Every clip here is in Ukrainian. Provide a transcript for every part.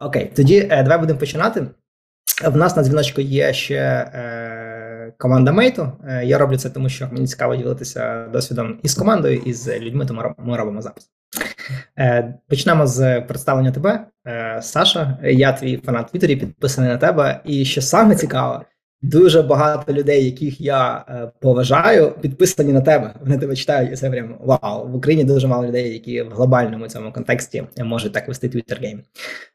Окей, тоді е, давай будемо починати. В нас на дзвіночку є ще е, команда Мейту. Е, я роблю це, тому що мені цікаво ділитися досвідом із командою, і з людьми, тому ми робимо запис. Е, Почнемо з представлення тебе. Е, Саша, я твій фанат в Твіттері, підписаний на тебе. І що саме цікаве, Дуже багато людей, яких я е, поважаю, підписані на тебе. Вони тебе читають, і це прям вау. В Україні дуже мало людей, які в глобальному цьому контексті можуть так вести Twitter гейм.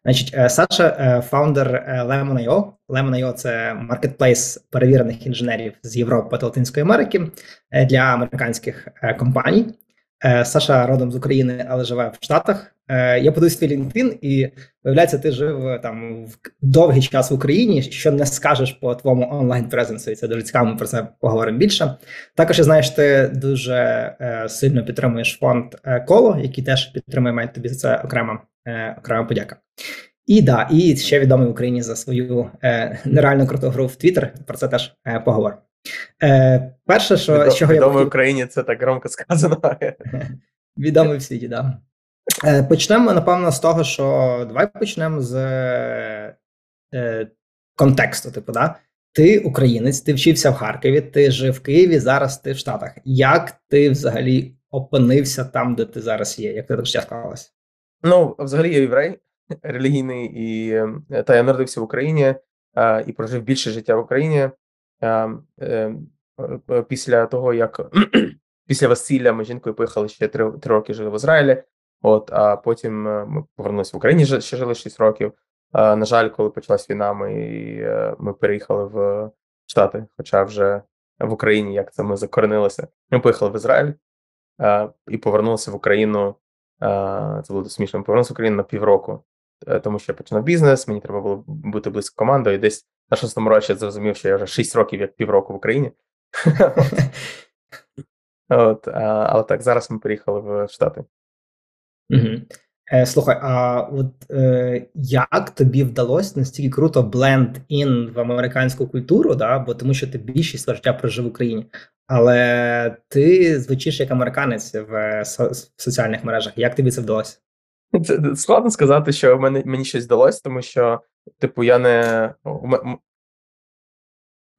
Значить, е, Саша, е, фаундер Lemon.io. Lemon.io – це маркетплейс перевірених інженерів з Європи та Латинської Америки е, для американських е, компаній. Е, Саша родом з України, але живе в Штатах. Е, я подивився твій LinkedIn, і виявляється, ти жив е, там в довгий час в Україні, що не скажеш по твоєму онлайн presence у, і це дуже цікаво. Ми про це поговоримо більше. Також я знаю, що ти дуже сильно підтримуєш фонд коло, який теж підтримує має тобі за це окрема окрема подяка. І да, і ще відомий в Україні за свою нереально круту гру в Twitter, Про це теж поговоримо. Е, Перше, що Відом, з чого відомий я в Україні, це так громко сказано. Відомий в світі, так. Да. Е, Почнемо, напевно, з того, що давай почнемо з е, контексту. Типу, да? Ти українець, ти вчився в Харкові, ти жив в Києві, зараз ти в Штатах. Як ти взагалі опинився там, де ти зараз є? Як ти так ще склалося? Ну, взагалі, я єврей релігійний, і е, та я народився в Україні е, і прожив більше життя в Україні. Ем, ем, е, після того, як після весілля ми жінкою поїхали ще три, три роки жили в Ізраїлі. От, а потім е, ми повернулися в Україні, ще жили 6 років. На жаль, коли почалась війна, ми е, ми переїхали в Штати, хоча вже в Україні, як це ми закоренилися. Ми поїхали в Ізраїль і повернулися в Україну. Це було смішно. Ми повернулися в Україну на півроку, тому що я починав бізнес, мені треба було бути близько командою. І десь на шостому році я зрозумів, що я вже 6 років як півроку в Україні. От, Але так, зараз ми переїхали в Штати. Е, Слухай, а от е, як тобі вдалося настільки круто бленд ін в американську культуру, да? бо тому що ти більшість свого життя прожив в Україні, але ти звучиш як американець в, в соціальних мережах. Як тобі це вдалося? Це складно сказати, що мене мені щось вдалося, тому що, типу, я не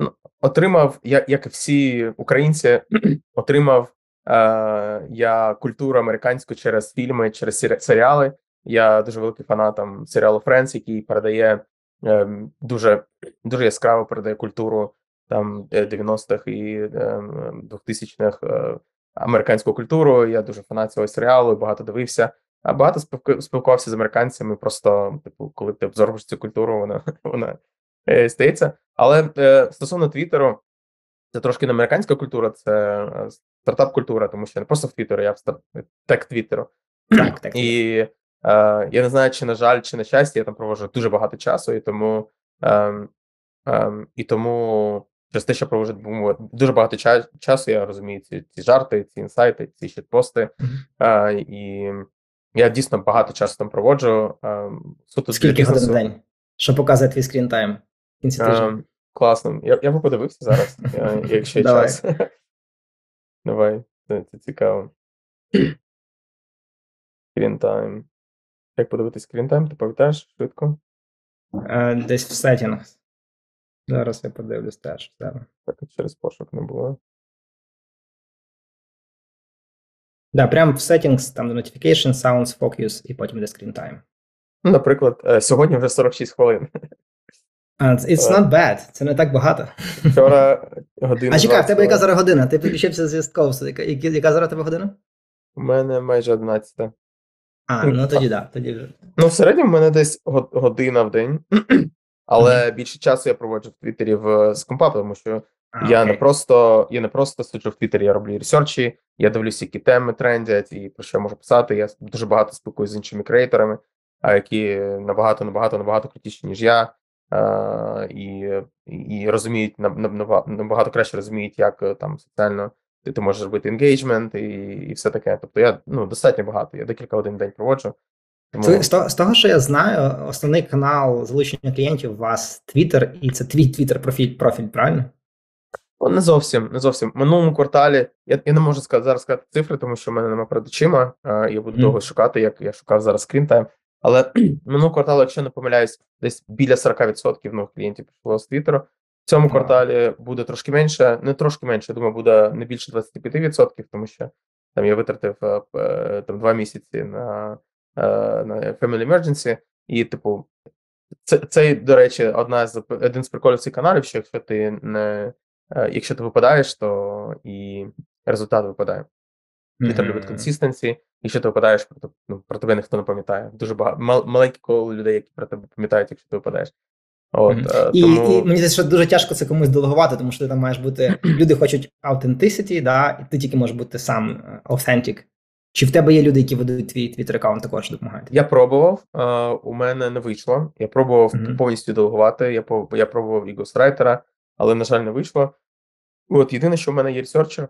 ну, отримав, як як і всі українці, отримав е, я культуру американську через фільми, через серіали. Я дуже великий фанат серіалу Френс, який передає е, дуже дуже яскраво передає культуру там 90-х е, і е, 2000-х е, американську культуру. Я дуже фанат цього серіалу, багато дивився. А багато спілкувався з американцями. Просто, типу, коли ти обзорвиш цю культуру, вона вона е, стається. Але е, стосовно Твіттеру, це трошки не американська культура, це е, стартап-культура, тому що не просто в Твіттері, я в стар... тек Твіттеру. Так, так. І е, я не знаю, чи на жаль, чи на щастя, я там проводжу дуже багато часу, і тому е, е, і тому через те, що проводжу дуже багато часу, я розумію ці ці жарти, ці інсайти, ці щитпости. Е, і я дійсно багато часу там проводжу. Суто Скільки годин на день? Що показує твій скрін-тайм? кінці тижня? Класно. Я я подивився зараз, якщо є час. Давай, це, цікаво. Screen time. Як подивитись screen time, ти пам'ятаєш швидко? Десь в settings ах. Зараз я подивлюсь теж. Так, через пошук не було. Да, прямо в settings, там notification, sounds, focus і потім йде screen time. Ну, наприклад, е, сьогодні вже 46 хвилин. It's not bad, це не так багато. Вчора година. А чекай, в тебе яка зараз година? Ти підключився зв'язково. Яка, яка зараз тебе година? У мене майже 11. А, ну тоді так. Тоді вже. Ну, в середньому в мене десь година в день, але більше часу я проводжу в Твіттері в, з компа, тому що а, я не просто я не просто сиджу в Твіттері, я роблю ресерчі, я дивлюся, які теми трендять і про що я можу писати. Я дуже багато спілкуюся з іншими креаторами, які набагато, набагато, набагато крутіші, ніж я. І і розуміють набагато краще розуміють, як е, там соціально ти, ти можеш робити енгейджмент і і все таке. Тобто я ну достатньо багато. Я декілька годин в день проводжу. Тому... З, з того, що я знаю, основний канал залучення клієнтів у вас Twitter, і це твій Twitter профіль, профіль, правильно? Не зовсім, не зовсім. В минулому кварталі я я не можу сказати зараз сказати цифри, тому що в мене немає перед очима. Я буду mm. довго шукати, як я шукав зараз скрінтайм. Але минулого кварталу, якщо не помиляюсь, десь біля 40% нових клієнтів прийшло з Твіттеру. В цьому кварталі буде трошки менше, не трошки менше, я думаю, буде не більше 25%, тому що там я витратив е, там два місяці на, е, на Family Emergency, і, типу, це, це, до речі, одна з один з приколів цих каналів, що якщо ти не е, якщо ти випадаєш, то і результат випадає. Твіттер любить Мгм. консистенції. Якщо ти випадаєш, ну, про тебе ніхто не пам'ятає. Дуже багато мал, маленьке коло людей, які про тебе пам'ятають, якщо ти випадаєш. От, е, І, тому і мені здається, що дуже тяжко це комусь делегувати, тому що ти там маєш бути. Люди хочуть authenticity, да, і ти тільки можеш бути сам е, authentic. Чи в тебе є люди, які ведуть твій твіттер аккаунт, також допомагають? я пробував, е, у мене не вийшло. Я пробував Мгм. повністю делегувати. Я, я пробував і ghostwriter а, але, на жаль, не вийшло. От єдине, що в мене є researcher,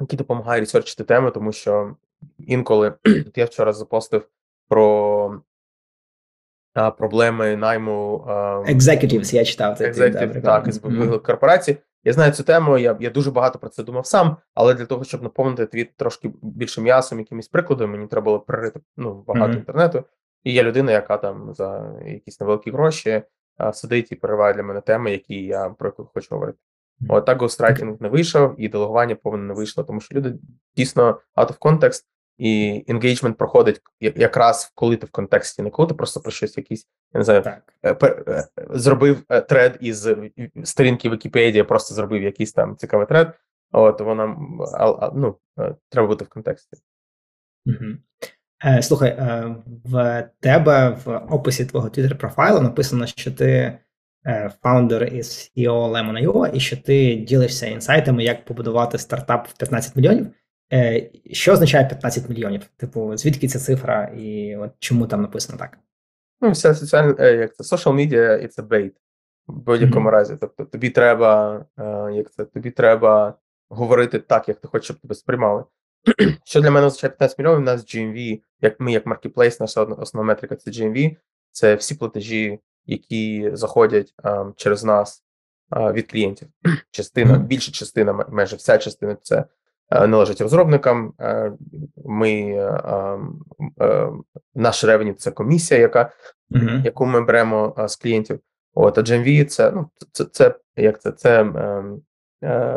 який допомагає research ити теми, тому що інколи я вчора запостив про а, проблеми найму Executives, я читав твіт, Executive, так, із великих корпорацій. Я знаю цю тему, я, я дуже багато про це думав сам, але для того, щоб наповнити твіт трошки більше м'ясом, якимись прикладами, мені треба було перерити ну, багато Мгм. інтернету. І є людина, яка там за якісь невеликі гроші сидить і перериває для мене теми, які я про які хочу говорити. От так гострайтинг не вийшов, і делегування повне не вийшло, тому що люди дійсно out of context, і engagement проходить якраз коли ти в контексті, не коли ти просто про щось якісь, я не знаю, Так. е, пер- е, зробив е, тред із сторінки Вікіпедії, просто зробив якийсь там цікавий тред. От вона ну, треба бути в контексті. Мгм. Е, слухай, е, в тебе в описі твого Twitter профайлу написано, що ти е, founder із CEO Lemon.io і що ти ділишся інсайтами, як побудувати стартап в 15 мільйонів. Що означає 15 мільйонів? Типу, звідки ця цифра і от чому там написано так? Ну, вся соціальна, як це social media, it's a bait в будь-якому Мгм. разі. Тобто тобі треба, як це, тобі треба говорити так, як ти хочеш, щоб тебе сприймали. Що для мене означає 15 мільйонів, у нас GMV, як ми, як маркетплейс, наша основна метрика це GMV, це всі платежі, які заходять е, через нас е, від клієнтів. Частина, більша частина, майже вся частина це е, належить розробникам. Ми, наш ревеню це комісія, яка Угу. яку ми беремо а, з клієнтів. От, а GMV це, ну, це, це як це, це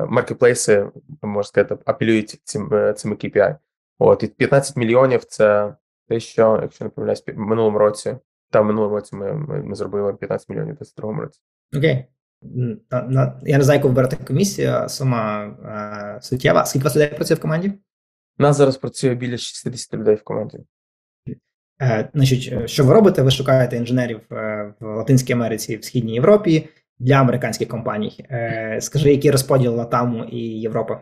маркетплейси, можна сказати, апелюють цим, е, цими KPI. От, і 15 мільйонів це те, що, якщо не помиляюсь, в минулому році, та в минулому році ми, ми, ми зробили 15 мільйонів в 2022 році. Окей. Я не знаю, яку ви берете комісію, а сума е, суттєва. Скільки вас людей працює в команді? У нас зараз працює біля 60 людей в команді. Е, Значить, що ви робите? Ви шукаєте інженерів е, в Латинській Америці, в Східній Європі для американських компаній. Е, Скажи, який розподіл Латаму і Європи?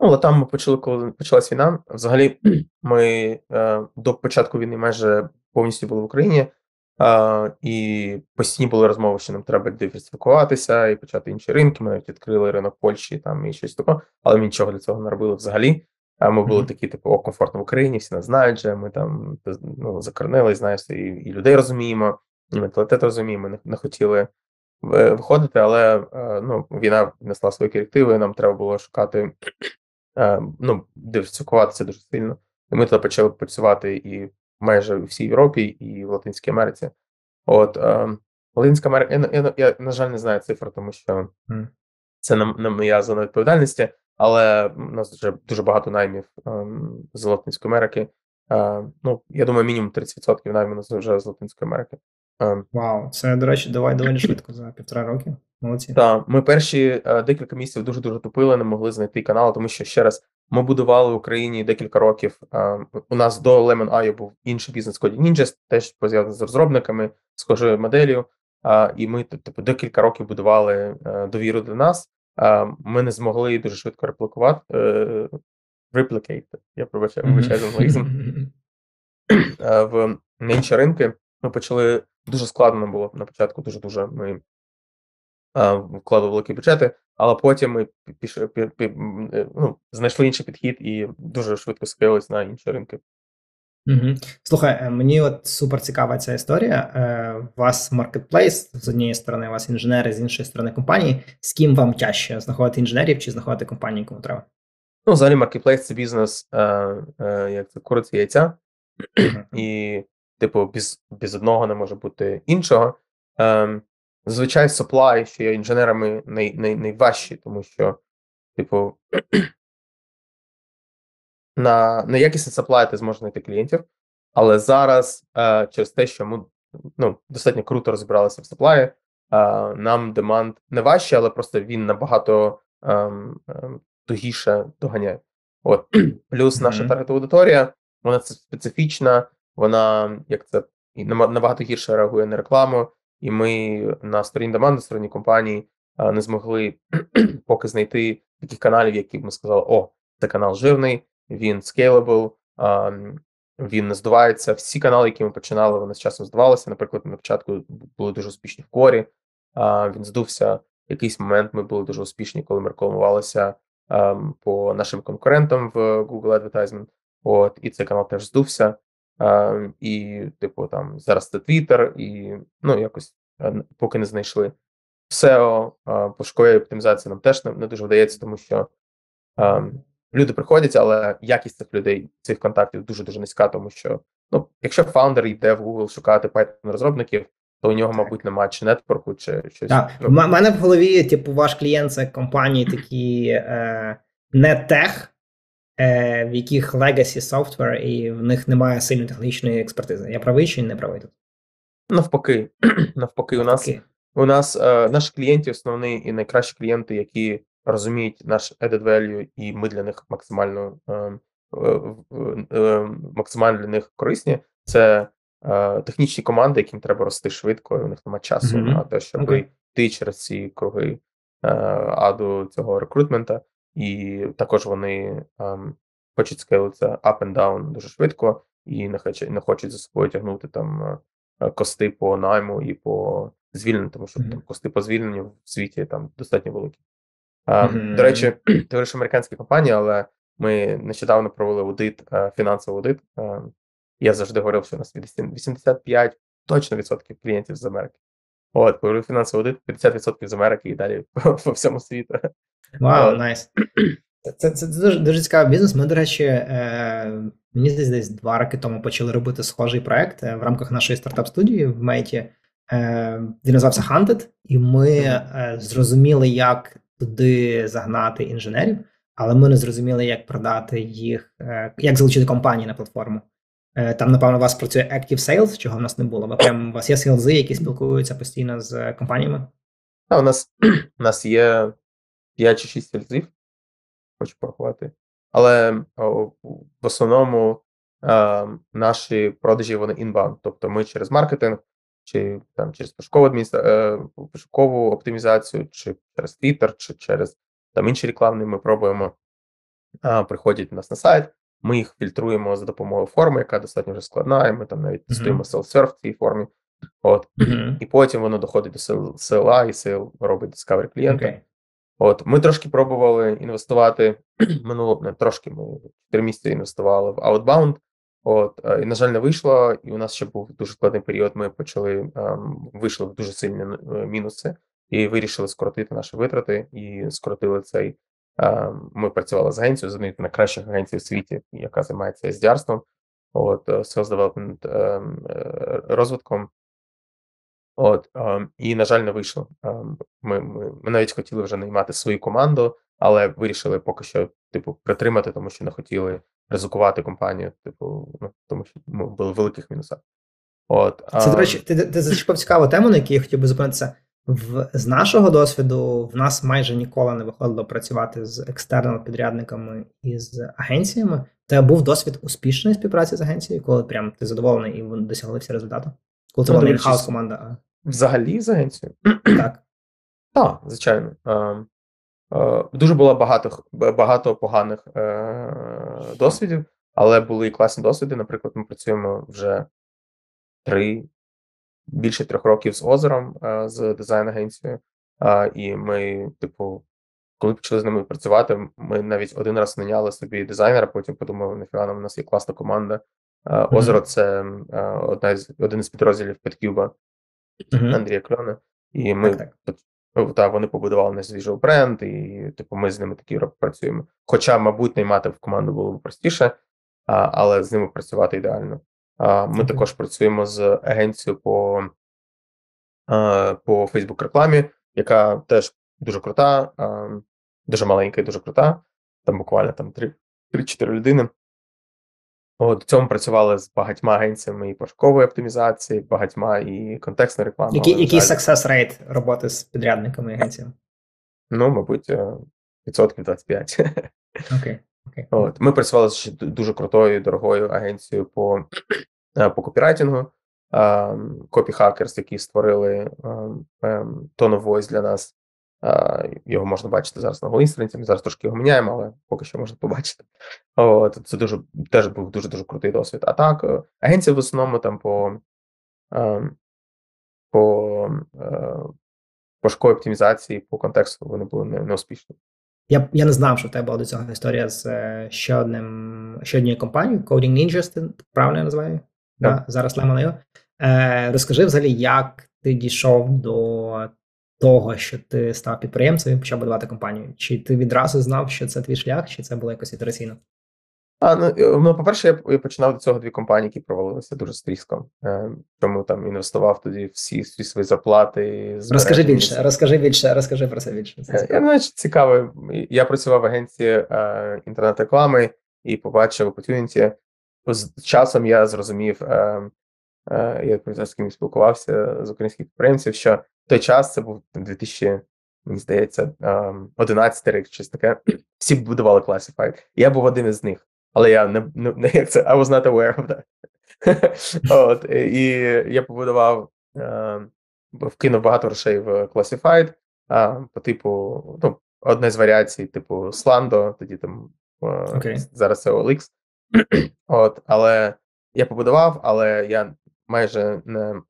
Ну, там ми почали, коли почалась війна. Взагалі, ми е, до початку війни майже повністю були в Україні, е, і постійні були розмови, що нам треба диверсифікуватися і почати інші ринки. Ми навіть відкрили ринок Польщі там і щось таке, але ми нічого для цього не робили взагалі. А ми були такі, типу, о, комфортно в Україні, всі нас знають, же ми там ну, закорнили, знаєш, і, і людей розуміємо, і менталітет розуміємо. Не, не хотіли виходити, але е, ну, війна внесла свої корективи, нам треба було шукати е, ну, диверсифікуватися дуже сильно. І ми туди почали працювати і майже у всій Європі, і в Латинській Америці. От е, Латинська Америка, я, я, я, на жаль, не знаю цифр, тому що це не, не моя зона відповідальності, але у нас вже дуже багато наймів з Латинської Америки. Е, ну, я думаю, мінімум 30% наймів у нас вже з Латинської Америки. Ем, Вау, це, до речі, давай доволі швидко за півтора роки. Молодці. Так, ми перші е, декілька місяців дуже дуже тупили, не могли знайти канал, тому що ще раз ми будували в Україні декілька років. е, У нас до Lemon.io був інший бізнес коді Ninjas, теж пов'язаний з розробниками, схожою моделлю. е, І ми типу декілька років будували е, довіру для нас. Е, Ми не змогли дуже швидко реплікувати. е, я пробачаю, вибачаю е, в на інші ринки. Ми почали дуже складно було на початку. Дуже дуже ми вкладали великі бюджети, але потім ми пішли пі, пі, е, ну, знайшли інший підхід і дуже швидко scale ились на інші ринки. Мгм. Слухай, е, мені от супер цікава ця історія. Е, У вас маркетплейс, з однієї сторони, у вас інженери, з іншої сторони компанії. З ким вам тяжче знаходити інженерів чи знаходити компанію, кому треба? Ну, взагалі, маркетплейс це бізнес, е, е, як це куриці яйця, і типу, без без одного не може бути іншого. Ем, Зазвичай supply, що є інженерами най, най, найважчі, тому що, типу, на на якісний supply ти зможеш знайти клієнтів, але зараз е, через те, що ми ну, достатньо круто розібралися в supply, е, нам деманд не важче, але просто він набагато ем, тугіше доганяє. От плюс mm-hmm. наша таргет аудиторія, вона це специфічна, вона як це набагато гірше реагує на рекламу, і ми на стороні деманди, на стороні компанії не змогли поки знайти таких каналів, які б ми сказали, о, це канал жирний, він scalable, він не здувається. Всі канали, які ми починали, вони з часом здавалися. Наприклад, на початку були дуже успішні в корі. Він здувся. Якийсь момент ми були дуже успішні, коли ми рекламувалися по нашим конкурентам в Google Advertisement. От і цей канал теж здувся. І, типу, там зараз це Twitter, і ну якось поки не знайшли. SEO, пошукової оптимізації нам теж не, не дуже вдається, тому що люди приходять, але якість цих людей, цих контактів дуже дуже низька, тому що ну, якщо фаундер йде в Google шукати Python розробників, то у нього, мабуть, немає чи нетворку, чи щось. Так, У ну. мене в голові, типу, ваш клієнт це компанії такі е, не тех, е, в яких legacy software, і в них немає сильної технологічної експертизи. Я правий чи не правий тут? Навпаки, навпаки, у нас у нас е, наші клієнти основні і найкращі клієнти, які розуміють наш added value, і ми для них максимально е, е, е, максимально для них корисні. Це е, технічні команди, яким треба рости швидко, і у них немає часу mm-hmm. на те, щоб okay. йти через ці круги е, аду цього рекрутмента, і також вони ем, хочуть скейлитися up and down дуже швидко, і не хочуть не хочуть за собою тягнути там е, кости по найму і по звільненню, тому що mm-hmm. там кости по звільненню в світі там достатньо великі. Mm-hmm. До речі, ти говориш американські компанії, але ми нещодавно провели аудит, е, фінансовий аудит. Е, я завжди говорив, що у нас 85 точно відсотків клієнтів з Америки. От, провели фінансовий аудит, 50% з Америки і далі по всьому світу. Вау, найс. Це це, це дуже дуже цікавий бізнес. Ми, до речі, е, мені здається, десь два роки тому почали робити схожий проект в рамках нашої стартап-студії в Мейті. Він називався Hunted, і ми зрозуміли, як туди загнати інженерів, але ми не зрозуміли, як продати їх, е, як залучити компанії на платформу. Е, там, напевно, у вас працює Active Sales, чого в нас не було. Ви прям у вас є селзи, які спілкуються постійно з компаніями? А, у нас у нас є 5 чи 6 селзів, хочу порахувати. Але в основному е, наші продажі вони inbound, тобто ми через маркетинг чи там через пошукову адміністра... Е, пошукову оптимізацію, чи через Twitter, чи через там інші рекламні, ми пробуємо а, приходять до нас на сайт. Ми їх фільтруємо за допомогою форми, яка достатньо вже складна, і ми там навіть тестуємо mm-hmm. self-serve в цій формі. От, mm-hmm. І потім воно доходить до SLA, і сил робить discovery клієнта. Okay. От, Ми трошки пробували інвестувати минуло не трошки, ми 4 місяці інвестували в Outbound, От і на жаль, не вийшло, і у нас ще був дуже складний період. Ми почали ем, вийшли в дуже сильні е, мінуси і вирішили скоротити наші витрати і скоротили цей. Ем, ми працювали з агенцією, з однією найкращих агенцій у світі, яка займається SDR-ством, от е, sales development ем, е, розвитком. От і на жаль, не вийшло. Ми, ми ми навіть хотіли вже наймати свою команду, але вирішили поки що, типу, притримати, тому що не хотіли ризикувати компанію, типу, ну тому що ми були в великих мінусах. От це до речі, ти ти зачепив цікаву тему, на якій я хотів би зупинитися. В з нашого досвіду в нас майже ніколи не виходило працювати з екстерними підрядниками і з агенціями. Це був досвід успішної співпраці з агенцією, коли прям ти задоволений і вони досягли всі результати. Коли була інхаус команда. Взагалі з агенцією? Так. Так, звичайно. Е, дуже було багато багато поганих е, досвідів, але були і класні досвіди. Наприклад, ми працюємо вже три більше трьох років з озером е, з дизайн-агенцією. І ми, типу, коли почали з ними працювати, ми навіть один раз наняли собі дизайнера, потім подумали, нафіга нам у нас є класна команда. Mm-hmm. Озеро це одна з один із підрозділів PetCube mm-hmm. Андрія Кльона. І ми так, так. Та вони побудували наш свіжий бренд, і типу ми з ними такі працюємо. Хоча, мабуть, наймати в команду було б простіше, а, але з ними працювати ідеально. Ми також працюємо з агенцією по по Facebook рекламі, яка теж дуже крута, дуже маленька і дуже крута. Там буквально там 3-4 людини. От, До цьому працювали з багатьма агенціями і пошукової оптимізації, багатьма і контекстної реклами. Який який success rate роботи з підрядниками і агенціями? Ну, мабуть, е, відсотків 25. Окей. Okay. От, Ми працювали з дуже крутою дорогою агенцією по е, по копірайтингу. Copy Hackers, які створили ем, ем, of Voice для нас. Його можна бачити зараз на голінстренці. Ми зараз трошки його міняємо, але поки що можна побачити. От, Це дуже теж був дуже дуже крутий досвід. А так, е, агенції в основному там по ем, по е, оптимізації, по контексту вони були неуспішні. Я я не знав, що в тебе була до цього історія з е, ще одним ще однією компанією Coding Ninjas, ти правильно я називаю? Да. Зараз Лемонею. Е, Розкажи взагалі, як ти дійшов до того, що ти став підприємцем і почав будувати компанію? Чи ти відразу знав, що це твій шлях, чи це було якось ітераційно? А, ну, е, ну, по-перше, я починав до цього дві компанії, які провалилися дуже стрізко. Е, тому там інвестував тоді всі всі свої зарплати. Розкажи більше, розкажи більше, розкажи про це більше. Це я ну, цікаво. Я працював в агенції е, інтернет-реклами і побачив opportunity. З часом я зрозумів, е, е, з ким спілкувався з українських підприємців, що в той час це був 2000, мені здається, 11 рік, щось таке. Всі будували Classified. Я був один із них, але я не не як це I was not aware of that. От, І я побудував, е, вкинув багато грошей в Classified, по типу, ну, одна з варіацій, типу Slando, тоді там okay. зараз це OLX. От, Але я побудував, але я майже не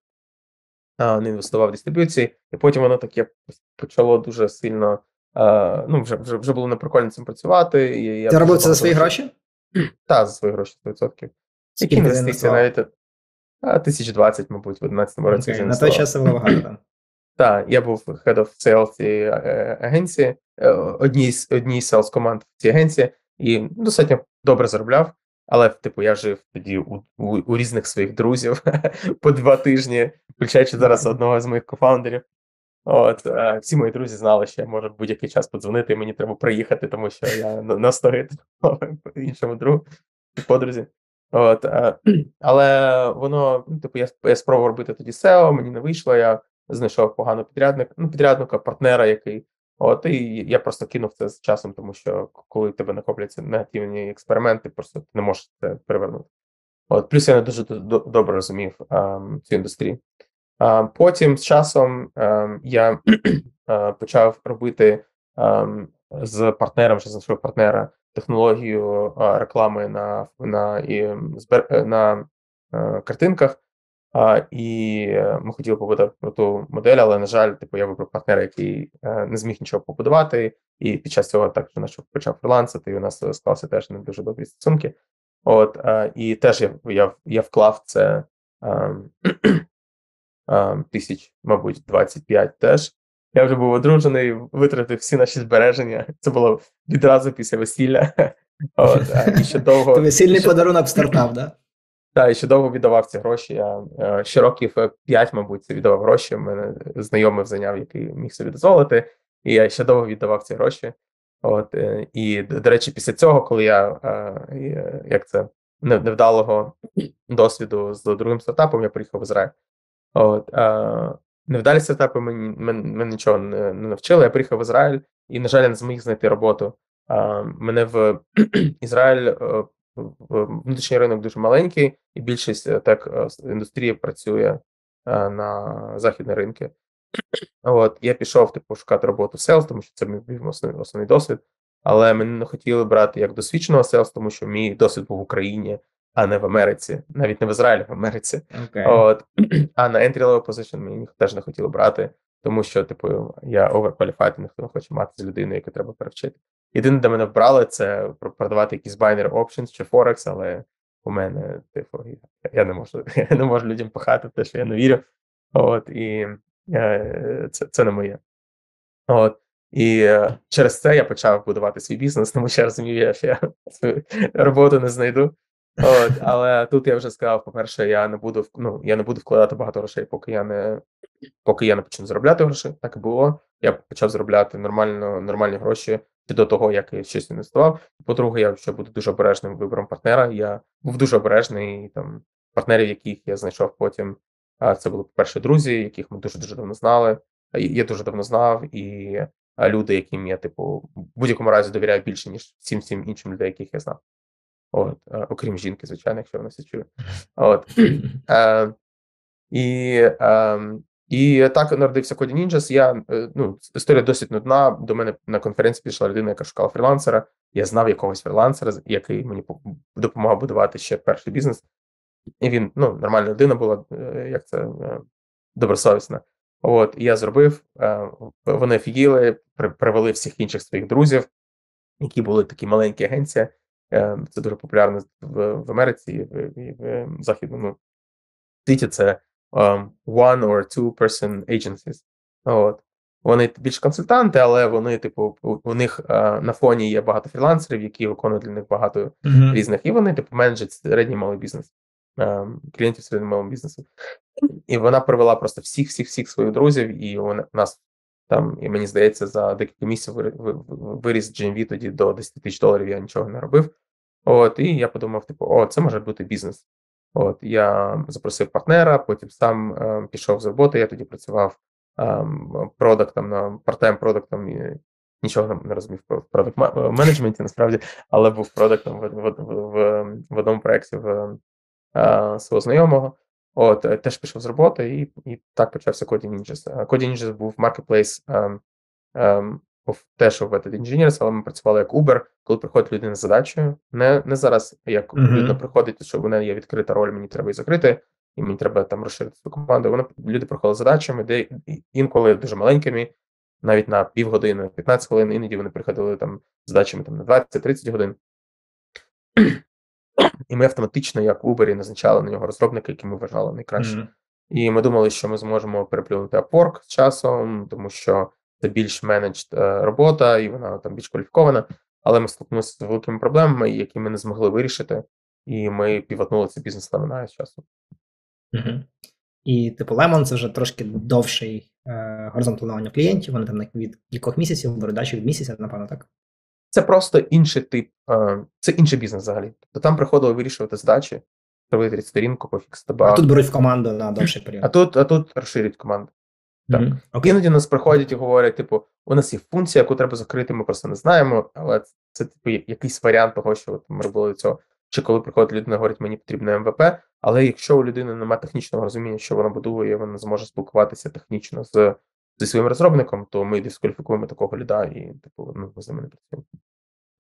не інвестував в дистриб'юції, і потім воно таке почало дуже сильно. Ну, вже вже, вже було неприкольно цим працювати. І я Ти робив це за свої гроші? Так, за свої гроші 100%. Які інвестиції навіть тисяч двадцять, мабуть, в 11 році. Okay, на той час це було багато. Так, я був head of sales цієї е, агенції, е, одній з одній sales команд в цій агенції, і достатньо добре заробляв. Але, типу, я жив тоді у у, у різних своїх друзів по два тижні, включаючи зараз одного з моїх кофаундерів. От е, всі мої друзі знали, що я можу в будь-який час подзвонити, і мені треба приїхати, тому що я настоїть іншому другу і подрузі. От, е, але воно, ну, типу, я я спробував робити тоді SEO, мені не вийшло. Я знайшов поганого підрядника, ну, підрядника, партнера, який От і я просто кинув це з часом, тому що коли тебе накопляться негативні експерименти, просто ти не можеш це перевернути. От плюс я не дуже добре розумів а, цю індустрію. А, Потім з часом ем, я почав робити ем, з партнером, що знайшов партнера технологію а, реклами на на, і, на а, картинках. А, І е, ми хотіли побудувати ту модель, але на жаль, типу я вибрав партнера, який е, не зміг нічого побудувати, і під час цього так що почав фрилансити, і у нас склався теж не дуже добрі стосунки. От і теж я я, я вклав це а, а, тисяч, мабуть, 25 теж. Я вже був одружений, витратив всі наші збереження. Це було відразу після весілля. От, і ще довго... Весільний подарунок стартап, да? Так, і ще довго віддавав ці гроші. Я е, ще років 5, е, мабуть, віддавав гроші. Мене знайомий зайняв, який міг собі дозволити, і я ще довго віддавав ці гроші. От е, і до речі, після цього, коли я як це невдалого досвіду з другим стартапом, я приїхав в Ізраїль. От невдалі стартапи мені мене нічого не, навчили. Я приїхав в Ізраїль і, на жаль, не зміг знайти роботу. Мене в Ізраїль внутрішній ринок дуже маленький, і більшість е, так е, індустрії працює е, на західні ринки. От я пішов типу шукати роботу в селс, тому що це мій основний, основний досвід. Але мене не хотіли брати як досвідченого селс, тому що мій досвід був в Україні, а не в Америці, навіть не в Ізраїлі, в Америці. Okay. От а на entry level position мені теж не хотіли брати, тому що, типу, я overqualified, ніхто не хоче мати з людиною, яку треба перевчити. Єдине, де мене вбрали, це продавати якісь binary options чи Forex, але у мене, типу, я не можу я не можу людям пахати те, що я не вірю. От, І е, це це не моє. От, І е, через це я почав будувати свій бізнес, тому що я розумію, що я свою роботу не знайду. От, але тут я вже сказав: по-перше, я не буду ну, я не буду вкладати багато грошей, поки я не поки я не почну заробляти гроші. Так і було. Я почав заробляти нормально нормальні гроші до того, як я щось інвестував. По-друге, я ще буду дуже обережним вибором партнера. Я був дуже обережний там партнерів, яких я знайшов потім. Це були по-перше, друзі, яких ми дуже дуже давно знали. Я дуже давно знав, і люди, яким я, типу, в будь-якому разі довіряю більше, ніж всім всім іншим людей, яких я знав. От, окрім жінки, звичайно, якщо вона все чує. От. Е, І е, і так народився Коді Ninjas. Я е, ну, історія досить нудна. До мене на конференції пішла людина, яка шукала фрілансера. Я знав якогось фрілансера, який мені допомагав будувати ще перший бізнес. І він ну, нормальна людина була, е, як це е, добросовісна. От, я зробив. Вони офігіли, привели всіх інших своїх друзів, які були такі маленькі агенції. Це дуже популярно в в Америці і в, і в західному світі. Це one or two person agencies. От. Вони більш консультанти, але вони, типу, у них uh, на фоні є багато фрілансерів, які виконують для них багато uh-huh. різних, і вони, типу, менеджать середній малий бізнес, uh, клієнтів середньо малого бізнесу. І вона привела просто всіх, всіх, всіх своїх друзів, і у нас там, і мені здається, за декілька місяців виріс GMV тоді до 10 тисяч доларів, я нічого не робив. От, і я подумав: типу, о, це може бути бізнес. От я запросив партнера, потім сам е, пішов з роботи. Я тоді працював е, продактом на партайм продактом і нічого не розумів про продакт менеджменті насправді, але був продактом в в, в, в одному проєкті в е, свого знайомого. От е, теж пішов з роботи, і і так почався Coding Ninjas. Coding Ninjas був маркетплейс ем, ем, був теж в Embedded Engineers, але ми працювали як Uber, коли приходить людина з задачею. Не не зараз, як uh-huh. людина приходить, що в мене є відкрита роль, мені треба її закрити, і мені треба там розширити свою команду. Вони люди приходили з задачами, де інколи дуже маленькими, навіть на півгодини, 15 хвилин, іноді вони приходили там з задачами там, на 20-30 годин. І ми автоматично, як в Uber, назначали на нього розробника, які ми вважали найкраще. Mm-hmm. І ми думали, що ми зможемо переплюнути Upwork з часом, тому що це більш менеджд робота, і вона там більш кваліфікована. Але ми стикнулися з великими проблемами, які ми не змогли вирішити, і ми півотнули цей бізнес ламинає з часу. Угу. І типу Lemon це вже трошки довший е, горизонт планування клієнтів. Вони там від кількох місяців, бородачі від місяця, напевно, так. Це просто інший тип, е, це інший бізнес взагалі. Тобто там приходило вирішувати задачі, проводити сторінку, пофіксити баг. А тут беруть в команду на довший період. А тут а тут розширюють команду. Так. Mm-hmm. Іноді нас приходять і говорять: типу, у нас є функція, яку треба закрити, ми просто не знаємо, але це типу якийсь варіант того, що от ми робили цього. Чи коли приходить людина, говорить, мені потрібно МВП, але якщо у людини немає технічного розуміння, що вона будує, вона зможе спілкуватися технічно з зі своїм розробником, то ми дискваліфікуємо такого ліда і типу ну, ми з ними не працюємо.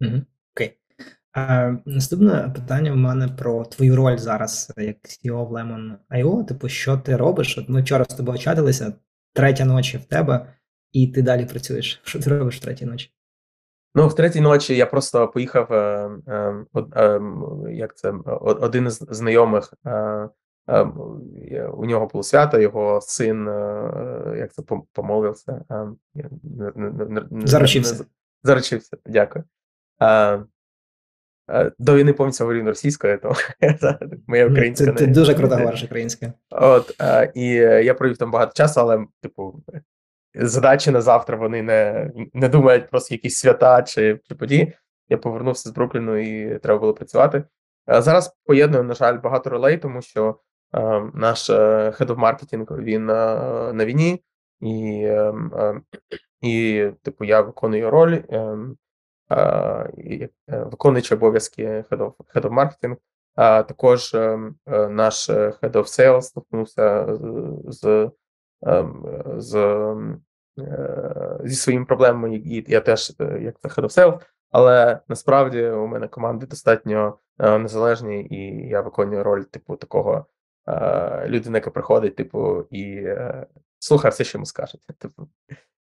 Угу. Окей. А, Наступне питання в мене про твою роль зараз як CEO в Lemon.io. Типу, що ти робиш? От ми вчора з тобою чатилися, третя ночі в тебе, і ти далі працюєш. Що ти робиш в третій ночі? Ну, в третій ночі я просто поїхав. Е, е, е, як це один із знайомих. Е, е, у нього було свято, його син, е, як це помолився, заручився. Заручився, дякую. До війни повністю говорив російською, то моя українська. Ти, ти дуже круто говориш українською. От, і я провів там багато часу, але, типу, задачі на завтра вони не не думають про якісь свята чи, чи події. Я повернувся з Брукліну і треба було працювати. Зараз поєдную, на жаль, багато ролей, тому що е, наш head of marketing, він е, на війні, і, е, і, типу, я виконую роль. Виконуючи обов'язки head of, head of marketing, а також наш head of sales стикнувся з Ем, з, е, зі своїми проблемами, і я теж е, як це head of sales, але насправді у мене команди достатньо е, незалежні, і я виконую роль типу такого людини, яка приходить, типу, і слухає все, що йому скажуть. Типу,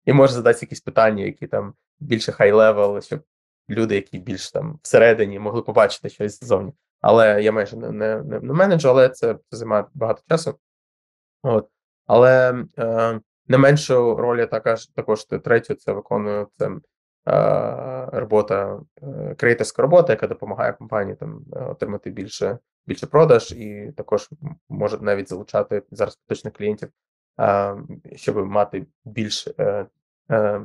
і може задати якісь питання, які там більше high-level, щоб люди, які більш там всередині, могли побачити щось ззовні. Але я майже не не, не менеджу, але це, займає багато часу. От. Але е, не меншу роль також також третю це виконую це робота, креаторська робота, яка допомагає компанії там отримати більше більше продаж, і також може навіть залучати зараз поточних клієнтів, щоб мати більш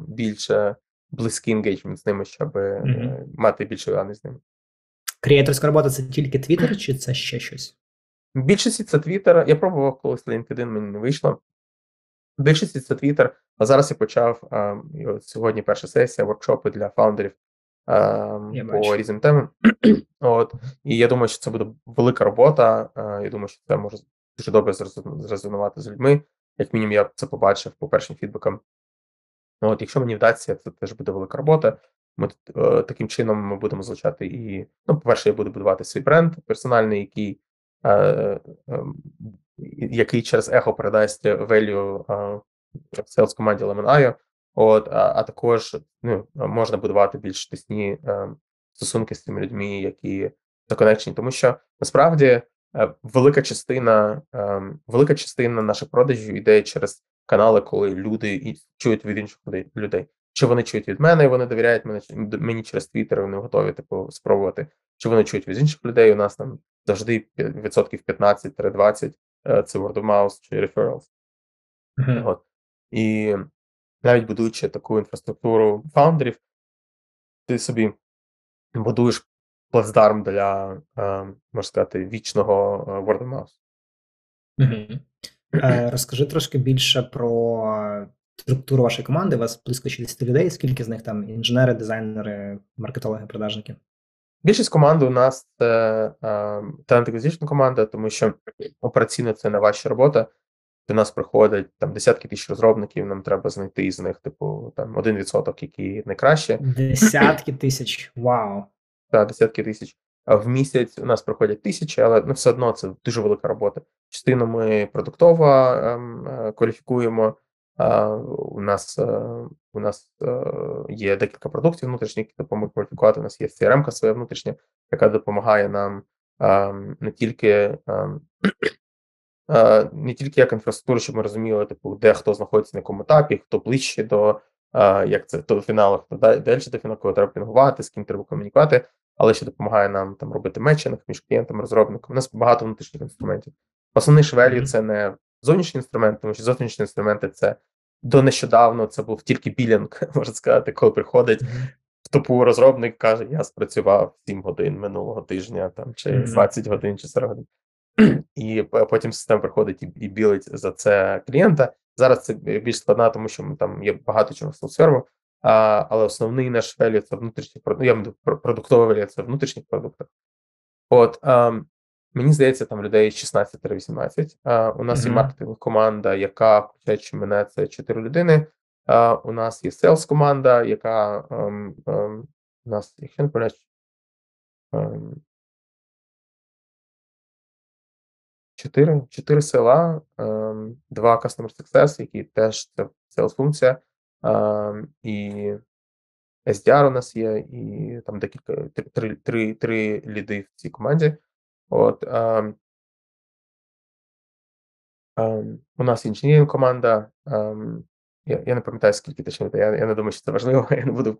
більше близький енгейджмент з ними, щоб mm-hmm. мати більше даних з ними. Креаторська робота це тільки Twitter, чи це ще щось? В більшості це Twitter. Я пробував колись LinkedIn, мені не вийшло. В більшості це Twitter, а зараз я почав а, і от сьогодні перша сесія, воркшопи для фаундерів а, по бачу. різним темам. От, І я думаю, що це буде велика робота. А, я думаю, що це може дуже добре зрезонувати з людьми. Як мінімум, я це побачив по першим фідбекам. От, Якщо мені вдасться, це теж буде велика робота. Ми е, таким чином ми будемо залучати і, ну, по-перше, я буду будувати свій бренд персональний, який е, е, який через ехо передасть value в селс команді Lemon.io, От, а, а також ну, можна будувати більш тісні е, стосунки з тими людьми, які законечені, тому що насправді е, велика частина е, велика частина наших продажів йде через канали, коли люди чують від інших людей. Чи вони чують від мене, і вони довіряють мені, мені через Твіттер, вони готові типу спробувати. Чи вони чують від інших людей? У нас там завжди відсотків 15-20 е, це word of mouth чи referrals. Mm-hmm. От. І навіть будуючи таку інфраструктуру фаундерів, ти собі будуєш плацдарм для, е, можна сказати, вічного е, word of mouth. Mm-hmm. Розкажи трошки більше про структуру вашої команди. У вас близько 60 людей. Скільки з них там інженери, дизайнери, маркетологи, продажники? Більшість команди у нас це talent acquisition команда, тому що операційно це не важча робота. До нас приходять там десятки тисяч розробників. Нам треба знайти з них, типу, там один відсоток, який найкраще. Десятки тисяч. Вау. Так, десятки тисяч. В місяць у нас проходять тисячі, але ну, все одно це дуже велика робота. Частину ми продуктово ем, е, кваліфікуємо. У нас е, у нас е, є декілька продуктів внутрішніх, які допомагають кваліфікувати. У нас є CRM-ка своя внутрішня, яка допомагає нам не тільки не тільки як інфраструктура, щоб ми розуміли, типу, де хто знаходиться на якому етапі, хто ближче до як це до фіналу, хто далі до фіналу, кого треба пінгувати, з ким треба комунікувати, але ще допомагає нам там робити мечинг між клієнтом розробником. У нас багато внутрішніх інструментів. Основний швелі це не зовнішні інструменти, тому що зовнішні інструменти це до нещодавно це був тільки білінг, можна сказати, коли приходить в топу розробник, каже: Я спрацював 7 годин минулого тижня, там чи 20 годин, чи 40 годин. І потім система приходить і, і білить за це клієнта. Зараз це більш складно, тому що ми там є багато чого селф-серву, а, але основний наш велю це внутрішній продукт. Я продуктове велю це внутрішніх продуктах. От а, Мені здається, там людей 16-18. А, У нас mm-hmm. є маркетинг команда, яка, включаючи мене, це 4 людини. А, У нас є селс команда, яка um, um, у нас, якщо не помиляюсь, 4 4 села, um, 2 Customer Success, які теж це sales функція, um, і SDR у нас є, і там декілька три, три, три ліди в цій команді. От, а, У нас інженерна команда. Я я не пам'ятаю, скільки точно, я я не думаю, що це важливо. Я не буду.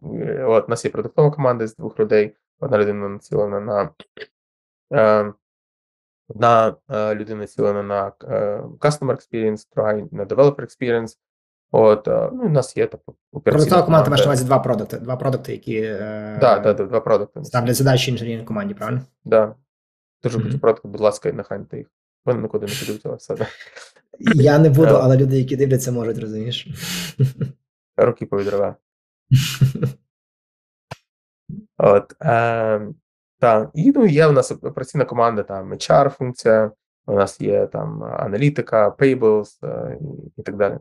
От, У нас є продуктова команда з двох людей. Одна людина націлена на одна людина націлена на Customer Experience, друга на Developer Experience. От, ну, у нас є типу, Продуктова команда маєш на увазі два продукти. Два продукти, які да, да, да, два продукти. ставлять задачі інженерній команді, правильно? Так. Да. Дуже mm-hmm. коротко, будь ласка, наханьте їх. Вони нікуди не підуть, але все. Я не буду, але люди, які дивляться, можуть, розумієш. Руки повідриваю. От, е, так, і ну, є у нас операційна команда, там HR функція, у нас є там аналітика, payables е, і, так далі.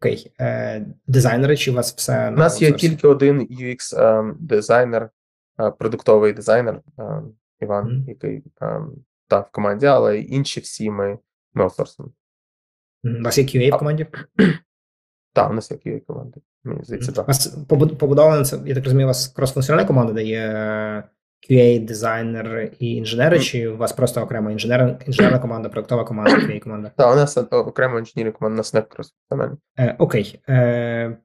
Окей. Е, Дизайнери, чи у вас все. У нас є тільки один UX-дизайнер, ем, е, продуктовий дизайнер. Е, Іван, mm-hmm. який та в команді, але інші всі ми ми аутсорсимо. У вас є QA в команді? Так, у нас є QA команди. Мені здається, так. У побудована це, я так розумію, у вас крос-функціональна команда, де є QA, дизайнер і інженери, чи у вас просто окремо інженер, інженерна команда, проектова команда, QA команда? Так, у нас окремо інженерна команда, у нас не крос-функціональна. Е, окей. Е,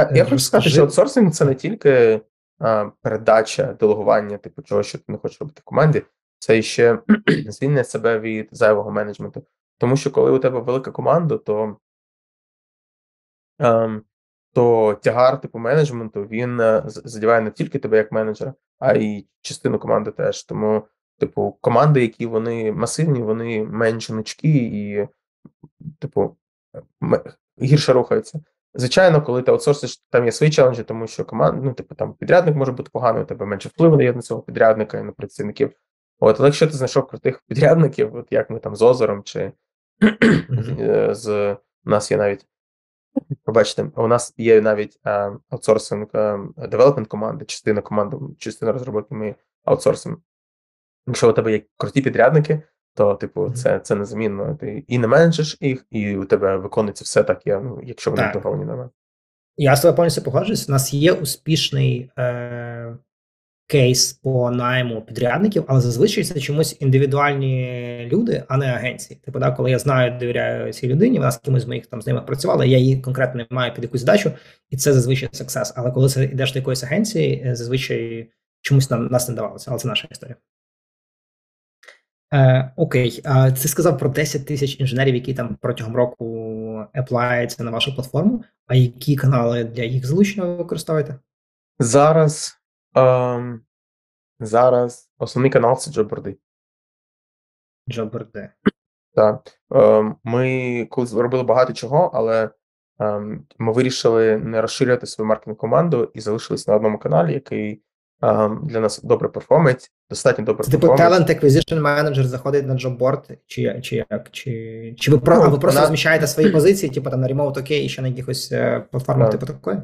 Е, я хочу сказати, що аутсорсинг це не тільки а, передача, делегування, типу чого, що ти не хочеш робити в команді, це ще звільнення себе від зайвого менеджменту. Тому що коли у тебе велика команда, то то тягар типу менеджменту він е, задіває не тільки тебе як менеджера, а й частину команди теж. Тому, типу, команди, які вони масивні, вони менш гнучкі і, типу, гірше рухаються. Звичайно, коли ти аутсорсиш, там є свої челенджі, тому що команда, ну, типу, там підрядник може бути поганий, у тебе менше впливу дає на цього підрядника і на працівників. От, але якщо ти знайшов крутих підрядників, от як ми там з Озером, чи е, з у нас є навіть, пробачте, у нас є навіть а, аутсорсинг девелопмент команди, частина команди, частина розробки ми аутсорсимо. Якщо у тебе є круті підрядники, то, типу, це це незамінно. Ти і не менеджиш їх, і у тебе виконується все так, я, ну, якщо вони інтегровані на мене. Я з тобою повністю погоджуюсь. У нас є успішний е, кейс по найму підрядників, але зазвичай це чомусь індивідуальні люди, а не агенції. Типу, да, коли я знаю, довіряю цій людині, вона з кимось з моїх там знайомих працювала, я її конкретно не маю під якусь задачу, і це зазвичай сексес. Але коли це йдеш до якоїсь агенції, е, зазвичай чомусь нам нас не давалося, але це наша історія. Е, Окей, а ти сказав про 10 тисяч інженерів, які там протягом року еплаються на вашу платформу. А які канали для їх залучення ви використовуєте? Зараз ем, зараз основний канал це джоборди. Джоборди. Так. Ем, ми колись робили багато чого, але ем, ми вирішили не розширювати свою маркетинг команду і залишились на одному каналі, який для нас добре перформить, достатньо добре Типу Talent Acquisition Manager заходить на джобборд, чи чи як? Чи чи ви ну, а ви просто розміщаєте свої позиції, типу там на Remote OK і ще на якихось е, платформах, типу такої?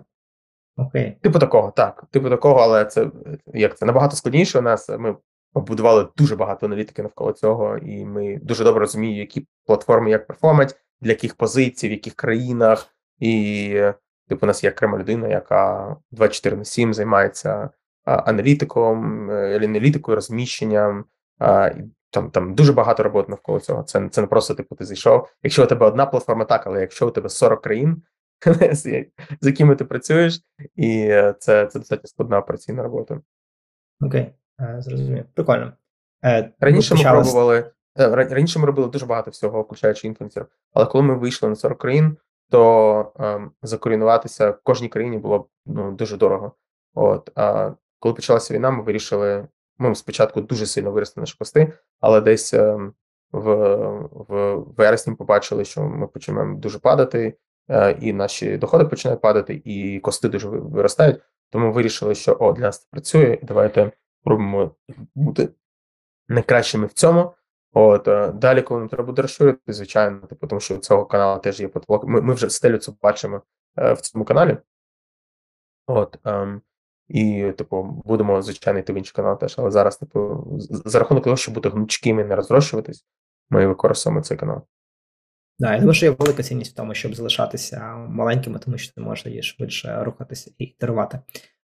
Окей. Типу такого, так. Типу такого, але це як це набагато складніше. У нас ми побудували дуже багато аналітики навколо цього, і ми дуже добре розуміємо, які платформи як перформать, для яких позицій, в яких країнах. І, типу, у нас є окрема людина, яка 24 на 7 займається аналітиком, е, аналітикою, розміщенням. Там там дуже багато роботи навколо цього. Це це не просто типу ти зайшов. Якщо у тебе одна платформа, так, але якщо у тебе 40 країн, з якими ти працюєш, і е, це це достатньо складна операційна робота. Окей, е, зрозумів. Прикольно. Раніше ми пробували. Раніше ми робили дуже багато всього, включаючи інфлюенсерів. Але коли ми вийшли на 40 країн, то ем, закорінуватися в кожній країні було ну, дуже дорого. От а коли почалася війна, ми вирішили. Ми спочатку дуже сильно виросли наші пости, але десь ем, в в вересні побачили, що ми починаємо дуже падати, е, і наші доходи починають падати, і кости дуже виростають. Тому вирішили, що о, для нас це працює, давайте спробуємо бути найкращими в цьому. От е, далі, коли нам треба буде розширити, звичайно, типу, тому що у цього каналу теж є потолок. Ми ми вже стелю це бачимо е, в цьому каналі. От, ем, і, типу, будемо звичайно йти в інший канал теж. Але зараз, типу, за рахунок того, щоб бути гнучкими і не розрощуватись, ми використовуємо цей канал. Да, я думаю, що є велика цінність в тому, щоб залишатися маленькими, тому що ти можеш швидше рухатися і ітерувати.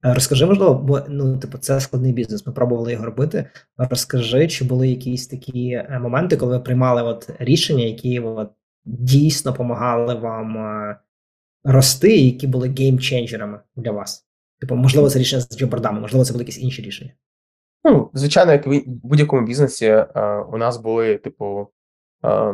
Е, розкажи, можливо, бо ну, типу, це складний бізнес. Ми пробували його робити. Розкажи, чи були якісь такі е, моменти, коли ви приймали от рішення, які от, дійсно допомагали вам е, рости, і які були геймченджерами для вас? Типу, можливо, це рішення з джобордами, можливо, це були якісь інші рішення. Ну, звичайно, як в будь-якому бізнесі, у нас були, типу, а,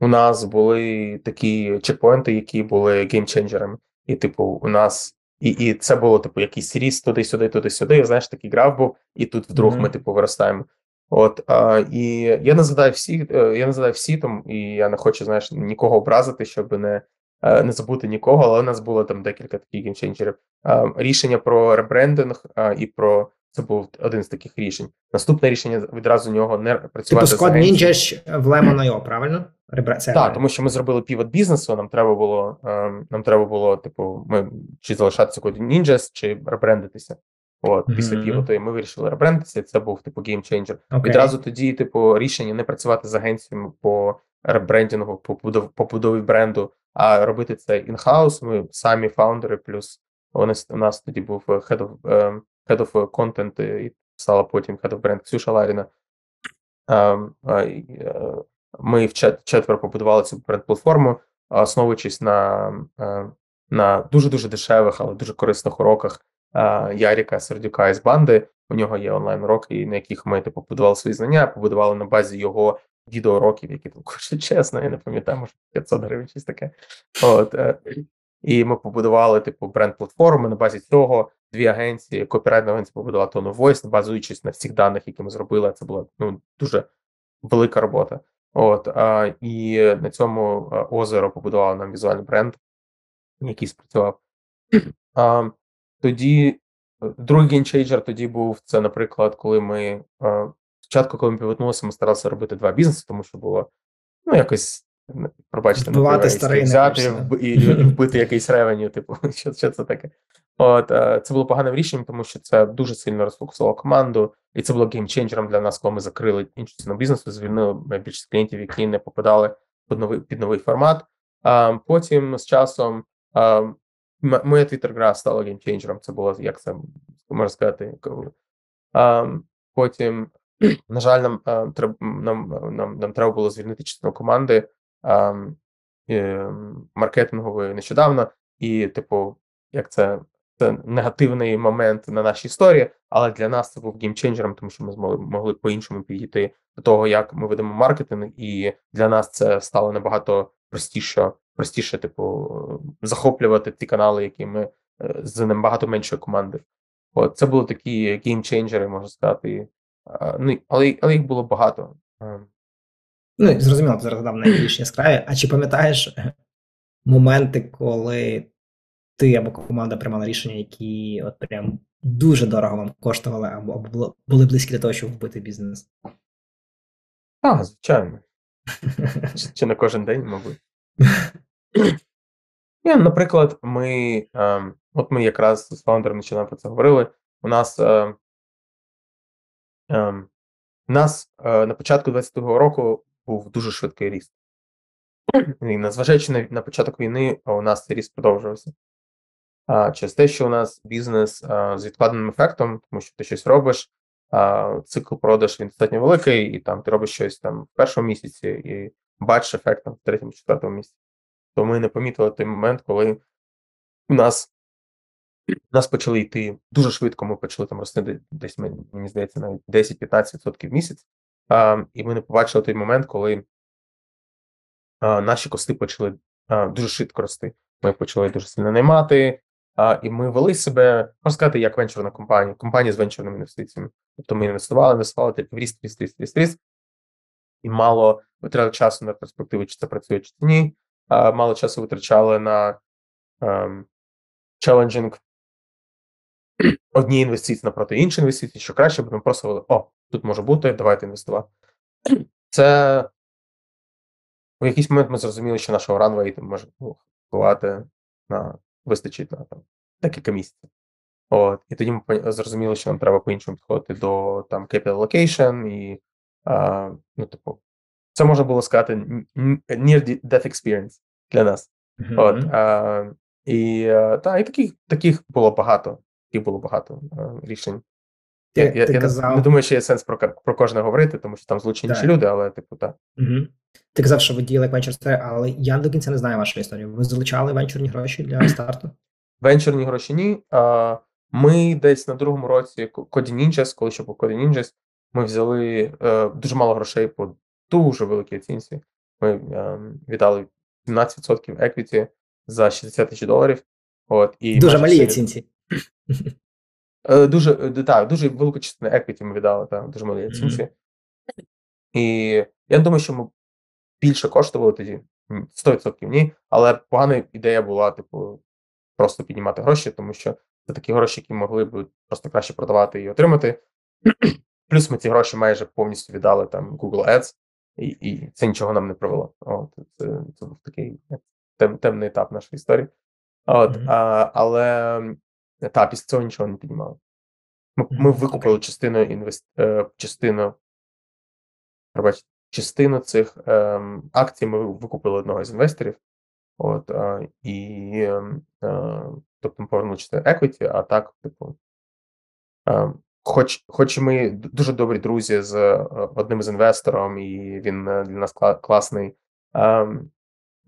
у нас були такі чекпоінти, які були геймченджерами. І, типу, у нас. І і це було, типу, якийсь ріст туди-сюди, туди-сюди. Знаєш, такий граф був, і тут вдруг mm-hmm. ми, типу, виростаємо. От а, і я не згадаю всі, е, я не згадаю всі там, і я не хочу, знаєш, нікого образити, щоб не Е, не забути нікого, але у нас було там декілька таких геймченджерів. Е, рішення про ребрендинг е, і про це був один з таких рішень. Наступне рішення відразу нього не працювати. Типу Ninja ж в Lemon.io, правильно? Це так, тому що ми зробили півот бізнесу. Нам треба було нам треба було, типу, ми чи залишатися код Ninjas, чи ребрендитися. От mm-hmm. після півоту і ми вирішили ребрендитися. Це був типу геймченджер. Okay. Відразу тоді, типу, рішення не працювати з агенціями по ребрендингу, по побудові бренду, а робити це інхаус. Ми самі фаундери, плюс вони у нас тоді був head of, um, head of content і стала потім head of brand Ксюша Ларіна. Ми в четверо побудували цю бренд-платформу, основуючись на uh, на дуже дуже дешевих, але дуже корисних уроках Яріка Сердюка із банди. У нього є онлайн уроки, на яких ми типу побудували свої знання, побудували на базі його відеоуроків, які там коштують чесно, я не пам'ятаю, може 500 гривень, щось таке. От, е, І ми побудували типу бренд-платформи на базі цього. Дві агенції, копірайтна агенція побудувала Tone of Voice, базуючись на всіх даних, які ми зробили. Це була ну дуже велика робота. От а, і на цьому озеро побудувало нам візуальний бренд, який спрацював. А, Тоді е, другий геймчейджер тоді був це, наприклад, коли ми спочатку, коли ми півотнулися, ми старалися робити два бізнеси, тому що було ну якось пробачте, Вбивати старий взяти і, і вбити якийсь ревеню, типу, що, що це таке. От це було поганим рішенням, тому що це дуже сильно розфокусувало команду, і це було геймченджером для нас, коли ми закрили іншу ціну бізнесу, звільнили більшість клієнтів, які не попадали під новий під новий формат. А потім з часом моя твіттер-гра стала геймченджером. Це було як це можна сказати. А, Потім, на жаль, нам треба нам, нам, нам треба було звільнити частину команди е, маркетингової нещодавно, і, типу, як це це негативний момент на нашій історії, але для нас це був геймченджером, тому що ми змогли могли по-іншому підійти до того, як ми ведемо маркетинг, і для нас це стало набагато простіше, простіше, типу, захоплювати ті канали, які ми е, з набагато меншої команди. От це були такі геймченджери, можна сказати. Ну, але але їх було багато. Ну, зрозуміло, ти зараз дав найбільш яскраві. А чи пам'ятаєш моменти, коли ти або команда приймала рішення, які от прям дуже дорого вам коштували, або, були близькі до того, щоб вбити бізнес? Так, звичайно. Чи, чи на кожен день, мабуть. Yeah, наприклад, ми е, от ми якраз з фаундером нещодавно про це говорили. У нас е, е, у нас е, на початку 22-го року був дуже швидкий ріст. І незважаючи на, на початок війни, у нас цей ріст продовжувався а, через те, що у нас бізнес з відкладеним ефектом, тому що ти щось робиш, цикл продаж він достатньо великий, і там ти робиш щось там в першому місяці і бачиш ефект там, в третьому, четвертому місяці. То ми не помітили той момент, коли у нас у нас почали йти дуже швидко. Ми почали там рости десь мені здається, навіть 10-15% в місяць. А, І ми не побачили той момент, коли а, наші кости почали а, дуже швидко рости. Ми почали дуже сильно наймати, І ми вели себе, можна сказати, як венчурна компанія, компанія з венчурними інвестиціями. Тобто ми інвестували, інвестували тільки в ріст, ріст, ріст, ріст, ріст, і мало витрачали часу на перспективу, чи це працює, чи ні. А, Мало часу витрачали на челенджинг одні інвестиції напроти іншої інвестиції, що краще, бо ми просто говорили, о, тут може бути, давайте інвестувати. Це у якийсь момент ми зрозуміли, що нашого ранвей може впливати на вистачить на там декілька місяців. От, І тоді ми зрозуміли, що нам треба по-іншому підходити до там capital allocation і а, ну, типу, це можна було сказати near death experience для нас. Mm-hmm. От, а, І та, і таких таких було багато. Таких було багато а, рішень. Ти, я ти я казав... не думаю, що є сенс про про кожне говорити, тому що там злучені інші люди, але типу, так. Угу. Ти казав, що ви діяли як Venture але я до кінця не знаю вашої історії. Ви залучали венчурні гроші для старту? Венчурні гроші ні. А, Ми десь на другому році Коді Ninjas, коли ще був Коді Ninjas, ми взяли е, дуже мало грошей по дуже великій оцінці. Ми е, віддали 17% еквіті за 60 тисяч доларів. От, і Дуже малі оцінці. Е, дуже так, дуже велику частину еквіті ми віддали, так, дуже малі оцінці. Mm-hmm. І я думаю, що ми більше коштували тоді, 100% ні. Але погана ідея була, типу, просто піднімати гроші, тому що це такі гроші, які могли б просто краще продавати і отримати. Плюс ми ці гроші майже повністю віддали там Google Ads, і і це нічого нам не привело. От, Це це був такий тем, темний етап нашої історії. От, mm-hmm. а, Але та, після цього нічого не піднімали. Ми ми викупили частину інвест... Е, частину, пробачте, частину цих ем, акцій ми викупили одного з інвесторів. От, а, і ем, а, тобто ми повернули частину equity, а так, типу, а, хоч хоч ми дуже добрі друзі з е, одним з інвестором, і він е, для нас класний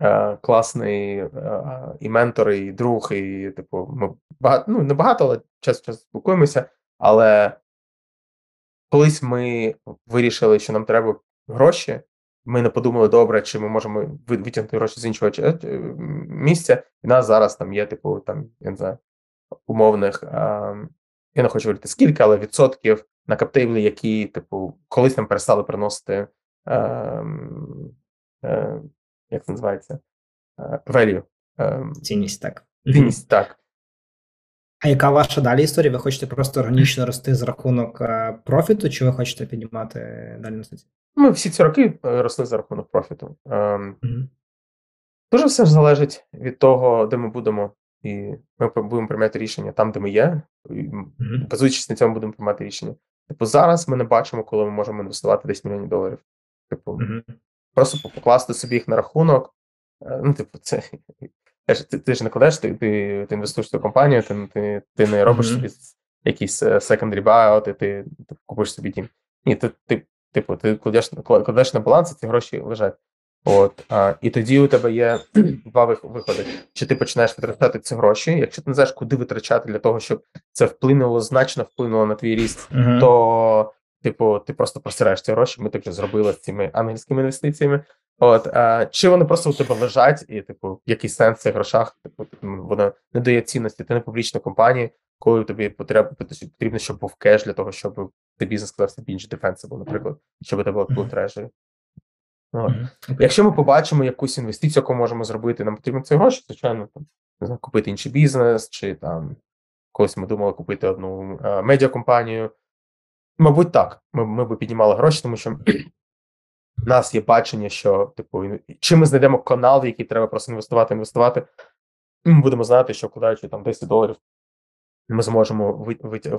е, класний е, і ментор, і друг, і типу, ми багато ну не багато, але часто часто спілкуємося. Але колись ми вирішили, що нам треба гроші. Ми не подумали добре, чи ми можемо витягнути гроші з іншого місця. І нас зараз там є, типу, там я не знаю, умовних. Я не хочу говорити скільки, але відсотків на каптейблі, які, типу, колись нам перестали приносити. Е, е, як це називається? Е, value. Е, цінність, так. Цінність, так. А яка ваша далі історія? Ви хочете просто органічно рости з рахунок профіту, чи ви хочете піднімати далі на суті? Ми всі ці роки росли за рахунок профіту. Mm-hmm. Дуже все ж залежить від того, де ми будемо, і ми будемо приймати рішення там, де ми є. Mm-hmm. Базуючись на цьому, будемо приймати рішення. Типу, зараз ми не бачимо, коли ми можемо інвестувати 10 мільйонів доларів. Типу, mm-hmm. Просто покласти собі їх на рахунок. Е, ну, типу, це ти, ти ж не кладеш, ти ти, ти інвестуєш в цю компанію, ти ти, ти не робиш mm-hmm. собі якийсь е, secondary buyout, і ти, ти купиш собі дім. Ні, ти, ти, типу, ти кладеш, кладеш на баланс, і ці гроші лежать. От, а, І тоді у тебе є два виходи. Чи ти починаєш витрачати ці гроші? Якщо ти не знаєш, куди витрачати для того, щоб це вплинуло значно вплинуло на твій ріст, uh-huh. то типу ти просто просираєш ці гроші. Ми так вже зробили з цими ангельськими інвестиціями. От а, чи вони просто у тебе лежать, і типу який сенс в цих грошах? Типу воно не дає цінності. Ти не публічна компанія, коли тобі потрібно потрібно, щоб був кеш для того, щоб ти бізнес склався більш defensible, наприклад, щоб тебе був трежері. Mm-hmm. Якщо ми побачимо якусь інвестицію, яку можемо зробити, нам потрібно ці гроші, звичайно, там не знаю, купити інший бізнес, чи там колись ми думали купити одну а, медіакомпанію. Мабуть, так. Ми ми б піднімали гроші, тому що в нас є бачення, що типу, чи ми знайдемо канал, в який треба просто інвестувати, інвестувати. Ми будемо знати, що вкладаючи там 10 доларів, ми зможемо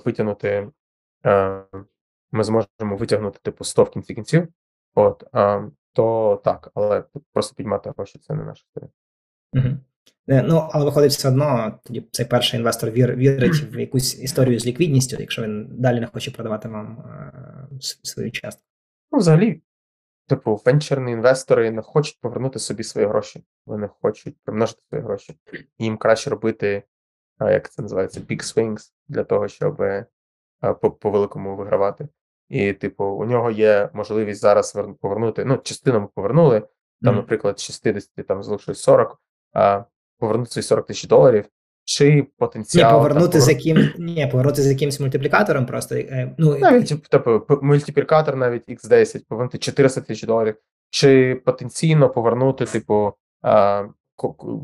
витягнути. Е, ми зможемо витягнути типу 100 в кінці кінців. От, то так, але просто піднімати гроші це не наша історія. Угу. Ну, але виходить все одно, тоді цей перший інвестор вір, вірить в якусь історію з ліквідністю, якщо він далі не хоче продавати вам е, свою частку. Ну, взагалі, типу, венчурні інвестори не хочуть повернути собі свої гроші. Вони хочуть примножити свої гроші. Їм краще робити, як це називається, big swings для того, щоб по, по великому вигравати. І, типу, у нього є можливість зараз повернути. Ну, частину ми повернули. Там, mm. наприклад, 60 там залишилось 40, а повернути ці 40 тисяч доларів. Чи потенціал Ні, повернути там, з яким ні, повернути з якимось мультиплікатором просто. Е, ну навіть типу, мультиплікатор, навіть X10, повернути 400 тисяч доларів, чи потенційно повернути, типу, а,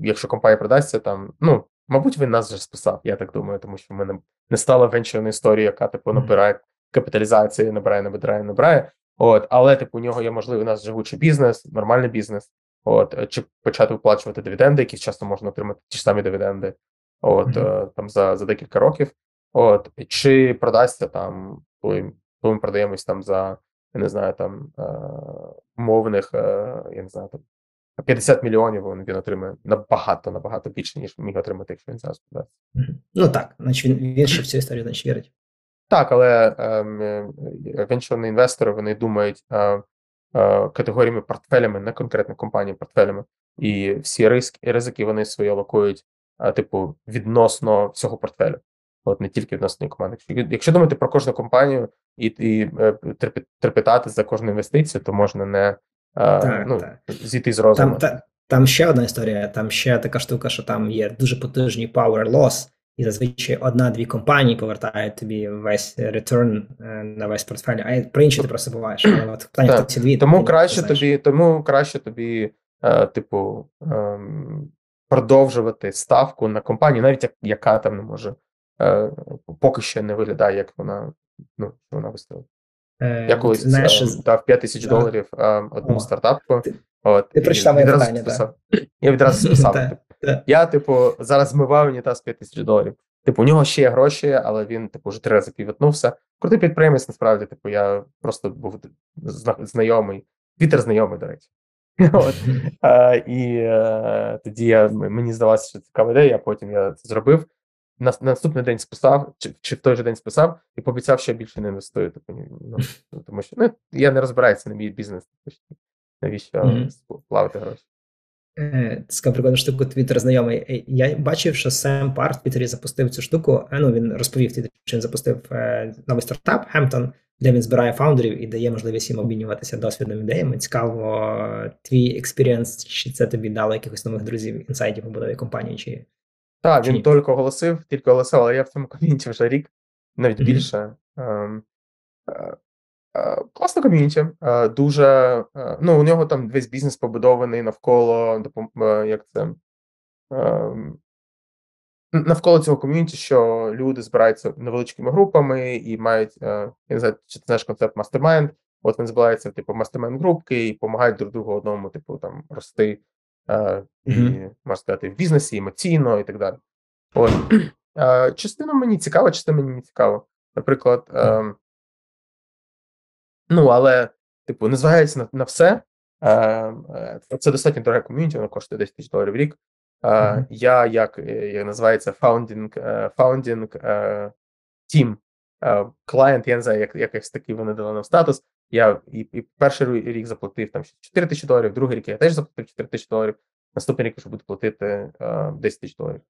якщо компанія продасться, там ну мабуть, він нас вже списав, я так думаю, тому що в мене не стала венчурна історія, яка типу набирає капіталізації набирає, набирає, набирає. От, але типу у нього є можливий у нас живучий бізнес, нормальний бізнес. От, чи почати виплачувати дивіденди, які часто можна отримати ті ж самі дивіденди, от mm-hmm. там за за декілька років. От, чи продасться там, коли, коли ми продаємось там за я не знаю, там умовних, я не знаю, там 50 мільйонів він, він отримає набагато, набагато більше, ніж міг отримати, якщо він зараз продасть. Mm-hmm. Ну так, значить він він ще в цю історію значить вірить. Так, але ем, е, венчурні інвестори вони думають е, е, категоріями портфелями, не конкретно компанії портфелями, і всі ризики ризики вони свої алокують, е, типу, відносно всього портфелю. От не тільки відносно команди. Якщо, думати про кожну компанію і і е, трепетати за кожну інвестицію, то можна не е, так, ну, так. зійти з розуму. Там, та, там ще одна історія. Там ще така штука, що там є дуже потужний power loss, і зазвичай одна-дві компанії повертають тобі весь return е, на весь портфель, а про інші ти просто буваєш. Але от питання ці дві. Тому краще тобі, тому краще тобі, е, типу, е, продовжувати ставку на компанію, навіть яка там не може е, поки що не виглядає, як вона ну, вона виставила. Е, Я колись знаєш, е, дав 5 тисяч доларів е, одному стартапу. От, ти прочитав моє питання, так. Я відразу списав. Я, типу, зараз змиваю унітаз 5 тисяч доларів. Типу, у нього ще є гроші, але він, типу, вже три рази півітнувся. Крутий підприємець, насправді, типу, я просто був знайомий, Вітер знайомий, до речі. От. А, І а, е, тоді я, мені здалося, що цікава ідея, а потім я це зробив. На, на наступний день списав, чи чи в той же день списав, і пообіцяв, що я більше не інвестую. Типу, ну, Тому що ну, я не розбираюся, на мій бізнес. Навіщо mm-hmm. плавати гроші. Е, Це прикольна штука, Твіттер знайомий. Е, Я бачив, що Сем Парр в Твіттері запустив цю штуку. е, Ну, він розповів, Твіттері, що він запустив е, новий стартап Hampton, де він збирає фаундерів і дає можливість їм обмінюватися досвідом ідеями. Цікаво, твій experience, чи це тобі дало якихось нових друзів, інсайтів у будові компанії, чи Так, Чи він ні? тільки оголосив, тільки оголосив, але я в цьому ком'юніті вже рік, навіть Мгм. більше. Ем, е, е, Класна ком'юніті. е, Дуже, е, ну, у нього там весь бізнес побудований навколо е, як це. ем, Навколо цього ком'юніті, що люди збираються невеличкими групами і мають, е, я не знаю, чи ти знаєш концепт mastermind, От вони збираються, типу, mastermind групки і допомагають друг другу одному, типу, там рости е, і, можна сказати, в бізнесі, емоційно і так далі. От. Е, частина мені цікава, частина мені не цікава. Наприклад, е, ну, але, типу, незважаючи на, на все, е, е, це достатньо дороге ком'юніті, воно коштує 10 тисяч доларів в рік. Е, Мгм. Я, як, е, як називається, founding, founding е, team, е, client, я не знаю, як, якось такий вони дали нам статус. Я і, і перший рік заплатив там 4 тисячі доларів, другий рік я теж заплатив 4 тисячі доларів. Наступний рік вже буду платити е, 10 тисяч доларів.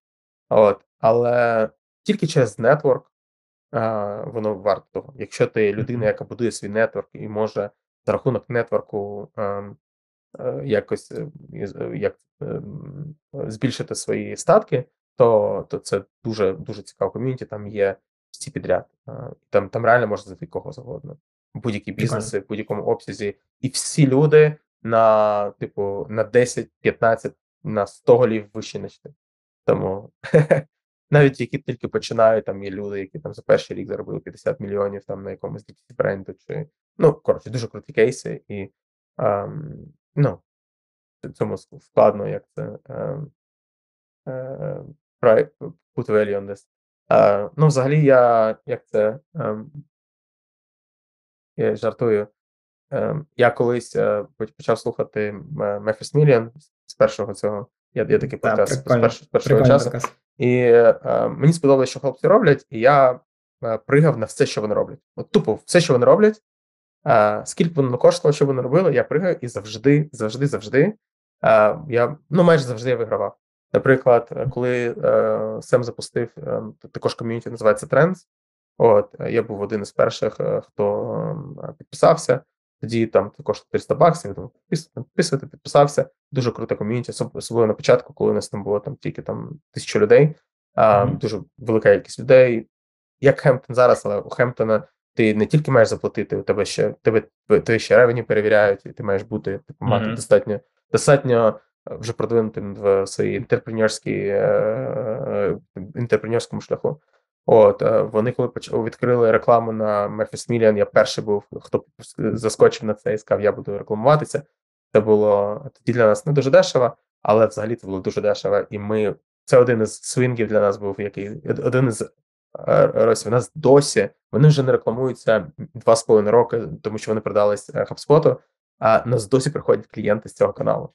От. Але тільки через нетворк воно варто того. Якщо ти людина, яка будує свій нетворк і може за рахунок нетворку ем, е, якось е, е, як, ем, збільшити свої статки, то, то це дуже дуже цікаво ком'юніті. Там є всі підряд. Там, там реально можна знайти кого завгодно. Будь-які бізнеси, в будь-якому обсязі, і всі люди на типу на 10, 15, на 100 голів вище ніж ти. Тому навіть які тільки починають, там є люди, які там за перший рік заробили 50 мільйонів там на якомусь бренду, чи ну коротше, дуже круті кейси, і ем, ну цьому складно, як це ем, е, right, put value on this. Е, ну, взагалі, я як це ем, я жартую. Ем, я колись е, почав слухати Мефіс Міліан з першого цього. Я, я такий Та, подкаст з першого, з першого часу. показ. І е, мені сподобалося, що хлопці роблять, і я е, пригав на все, що вони роблять. От тупо все, що вони роблять. Е, скільки воно коштувало, що вони робили, я пригаю і завжди, завжди, завжди. Е, я ну майже завжди я вигравав. Наприклад, е, коли е, Сем запустив е, також ком'юніті, називається Trends. От е, я був один із перших, е, хто е, підписався. Тоді там також 300 баксів. «Підпис- підписувати, підписався. Дуже круте ком'юніті, особ- особливо на початку, коли у нас там було там тільки там тисячу людей. А, Мгм. Дуже велика кількість людей. Як Хемптон зараз, але у Хемптона ти не тільки маєш заплатити, у тебе ще тебе, тебе ще ревені перевіряють, і ти маєш бути типу, мати Мгм. достатньо достатньо е, вже продвинутим в своїй інтерпренерській е, інтерпренерському шляху. От е, вони, коли поч- відкрили рекламу на Memphis Million, я перший був, хто заскочив на це і сказав, я буду рекламуватися. Це було тоді для нас не дуже дешево, але взагалі це було дуже дешево. І ми це один із свингів для нас був, який один із е, розів. У нас досі вони вже не рекламуються два з половиною роки, тому що вони продались е, HubSpot, а нас досі приходять клієнти з цього каналу.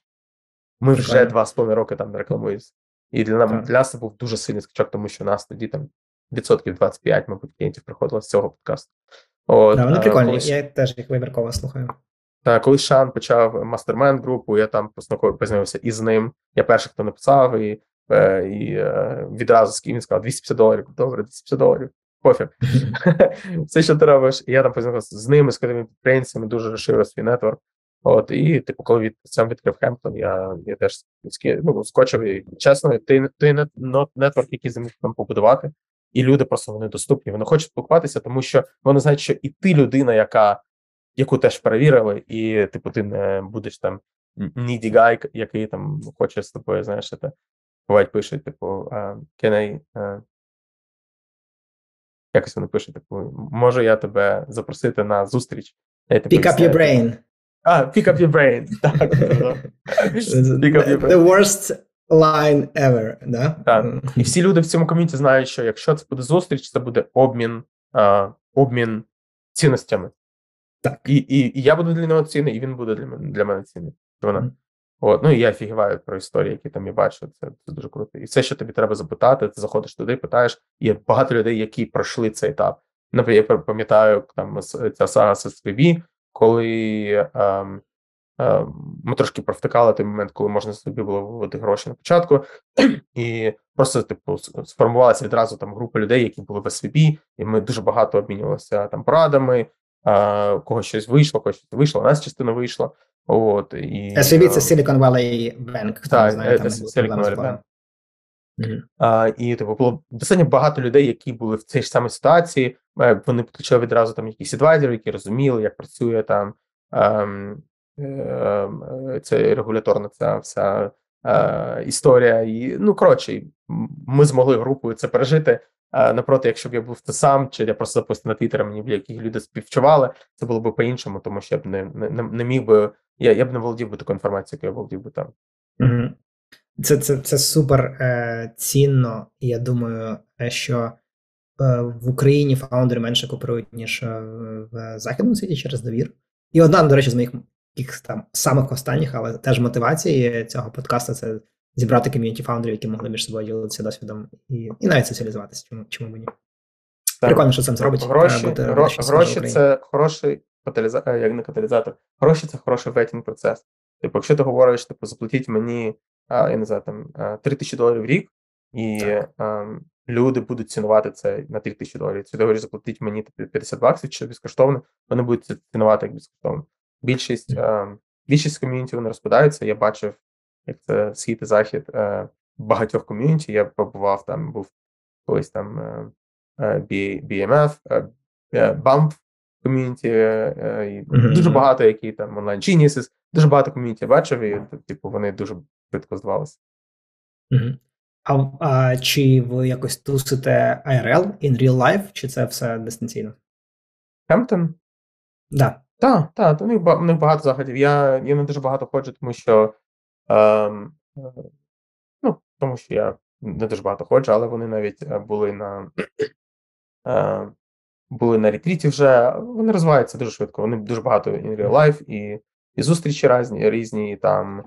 Ми вже два з половиною роки там не рекламуємося. І для, Так. для нас це був дуже сильний скачок, тому що у нас тоді там відсотків 25, мабуть, клієнтів приходило з цього подкасту. От, Да, вони а, прикольні. колись- Я теж їх вибірково слухаю. та, коли Шан почав мастермен групу, я там познайомився познайомився із ним. Я перший, хто написав, і, е, і е, відразу він сказав 250 доларів. Добре, 250 доларів. Пофіг. Все, що ти робиш. І я там познайомився з ними, з крутими підприємцями, дуже розширив свій нетворк. От, і типу, коли від сам відкрив Хемптон, я, я теж ну, скочив і чесно, ти, ти нетворк, який зміг там побудувати, і люди просто вони доступні. Вони хочуть спілкуватися, тому що вони знають, що і ти людина, яка яку теж перевірили, і типу, ти не будеш там needy guy, який там хоче з тобою, знаєш, це бувають пишуть, типу, can I, uh, якось вони пишуть, типу, може я тебе запросити на зустріч. Я тобі Pick up your brain. А, pick up your brain. Так. Pick up your brain. The worst line ever, да? Так. І всі люди в цьому ком'юніті знають, що якщо це буде зустріч, це буде обмін, а, обмін цінностями. Так. І, і, і я буду для нього цінний, і він буде для мене для мене цінний. Вона. От, ну і я офігіваю про історії, які там я бачу. Це, це дуже круто. І все, що тобі треба запитати, ти заходиш туди, питаєш. Є багато людей, які пройшли цей етап. Наприклад, я пам'ятаю там ця сага з SVB, коли ем, е, ми трошки провтикали той момент, коли можна собі було виводити гроші на початку, і просто типу сформувалася відразу там група людей, які були в SVB, і ми дуже багато обмінювалися там порадами. У когось щось вийшло, когось щось вийшло, у нас частина вийшла. От, і, SVB – це Silicon Valley Bank. Хто так, не знає, там Silicon Valley Bank. А, І типу було достатньо багато людей, які були в цій ж самій ситуації. Е, вони підключили відразу там якісь адвайзери, які розуміли, як працює там ем, це регуляторна ця вся е, історія. І ну коротше, ми змогли групою це пережити. А напроти, якщо б я був це сам, чи я просто запустив на Твіттер, мені б які люди співчували, це було б по-іншому, тому що я б не не, не міг би, я я б не володів би такою інформацією, яку я володів би там. Це це, це супер е, цінно, я думаю, що е, в Україні фаундери менше кооперують, ніж е, в західному світі через довір. І одна, до речі, з моїх там самих останніх, але теж мотивації цього подкасту це зібрати ком'юніті фаундерів, які могли між собою ділитися досвідом і і навіть соціалізуватися. Чому чому мені? Так. Прикольно, що це зробить. Гроші, бути, гро, гроші це хороший каталізатор, як не каталізатор, гроші це хороший ветінг процес. Типу, якщо ти говориш, типу, заплатіть мені я не знаю, там 3 тисячі доларів в рік, і а, люди будуть цінувати це на 3 тисячі доларів. Це говориш, заплатить мені 50 баксів чи безкоштовно, вони будуть це цінувати як безкоштовно. Більшість а, більшість ком'юніті вони розпадаються. Я бачив, як це схід і захід а, багатьох ком'юніті. Я побував там, був колись там BMF, BAMF ком'юніті, дуже багато, які там онлайн Geniuses, дуже багато ком'юніті бачив, і типу вони дуже швидко здавалося. Угу. А, а чи ви якось тусите IRL in real life, чи це все дистанційно? Хемптон? Да. Так, так, у них у них багато заходів. Я я не дуже багато ходжу, тому що ем, е, ну, тому що я не дуже багато ходжу, але вони навіть е, були на е, були на ретріті вже. Вони розвиваються дуже швидко. Вони дуже багато in real life, і і зустрічі різні, різні, і там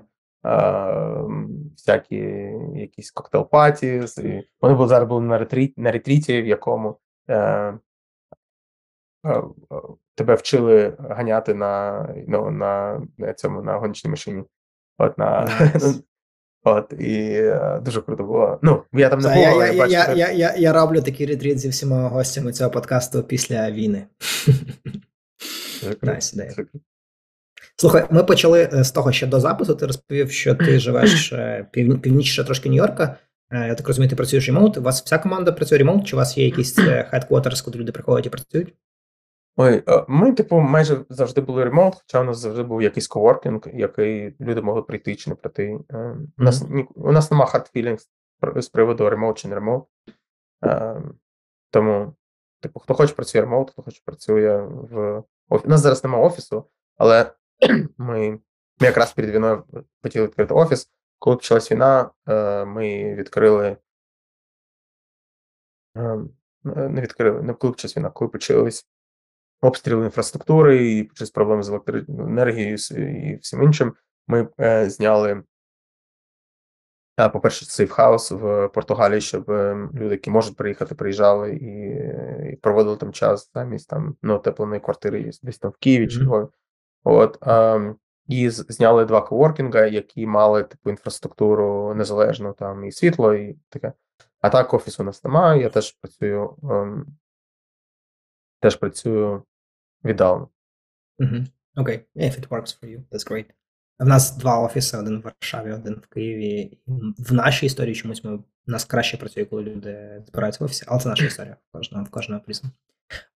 всякі якісь коктейл-паті. Вони були зараз були на ретріті, на ретріті, в якому е, е, е, тебе вчили ганяти на ну, на, на цьому на гоночній машині. От на nice. От, і е, дуже круто було. Ну, я там не був, я, я, я, я, я, я, я роблю такий ретріт зі всіма гостями цього подкасту після війни. Nice, Слухай, ми почали е, з того, що до запису ти розповів, що ти живеш е, пів, північніше трошки Нью-Йорка. Е, я так розумію, ти працюєш ремоут. У вас вся команда працює ремоут, чи у вас є якийсь headquarters, куди люди приходять і працюють? Ой, ми, типу, майже завжди були ремонт, хоча у нас завжди був якийсь коворкінг, який люди могли прийти чи не прийти. У нас ні, у нас нема hard feelings з приводу ремонт чи не ремонт. Тому, типу, хто хоче працює ремонт, хто хоче працює в офісі. У нас зараз немає офісу, але ми ми якраз перед війною хотіли відкрити офіс. Коли почалась війна, е, ми відкрили. Ем, е, не відкрили, не коли почалась війна, коли почались обстріли інфраструктури і почались проблеми з електроенергією і всім іншим. Ми е, зняли, по-перше, сейфхаус в Португалії, щоб ем, люди, які можуть приїхати, приїжджали і і проводили там час замість там ну, тепленої квартири, десь там в Києві чи Львові. От ем, і зняли два коворкінга, які мали типу інфраструктуру незалежну там і світло, і таке. А так офісу у нас немає. Я теж працюю ем, теж працюю віддалено. Окей, okay. if it works for you, that's great. В нас два офіси: один в Варшаві, один в Києві. В нашій історії чомусь ми у нас краще працює, коли люди збираються в офісі, але це наша історія в кожного в кожного плісу.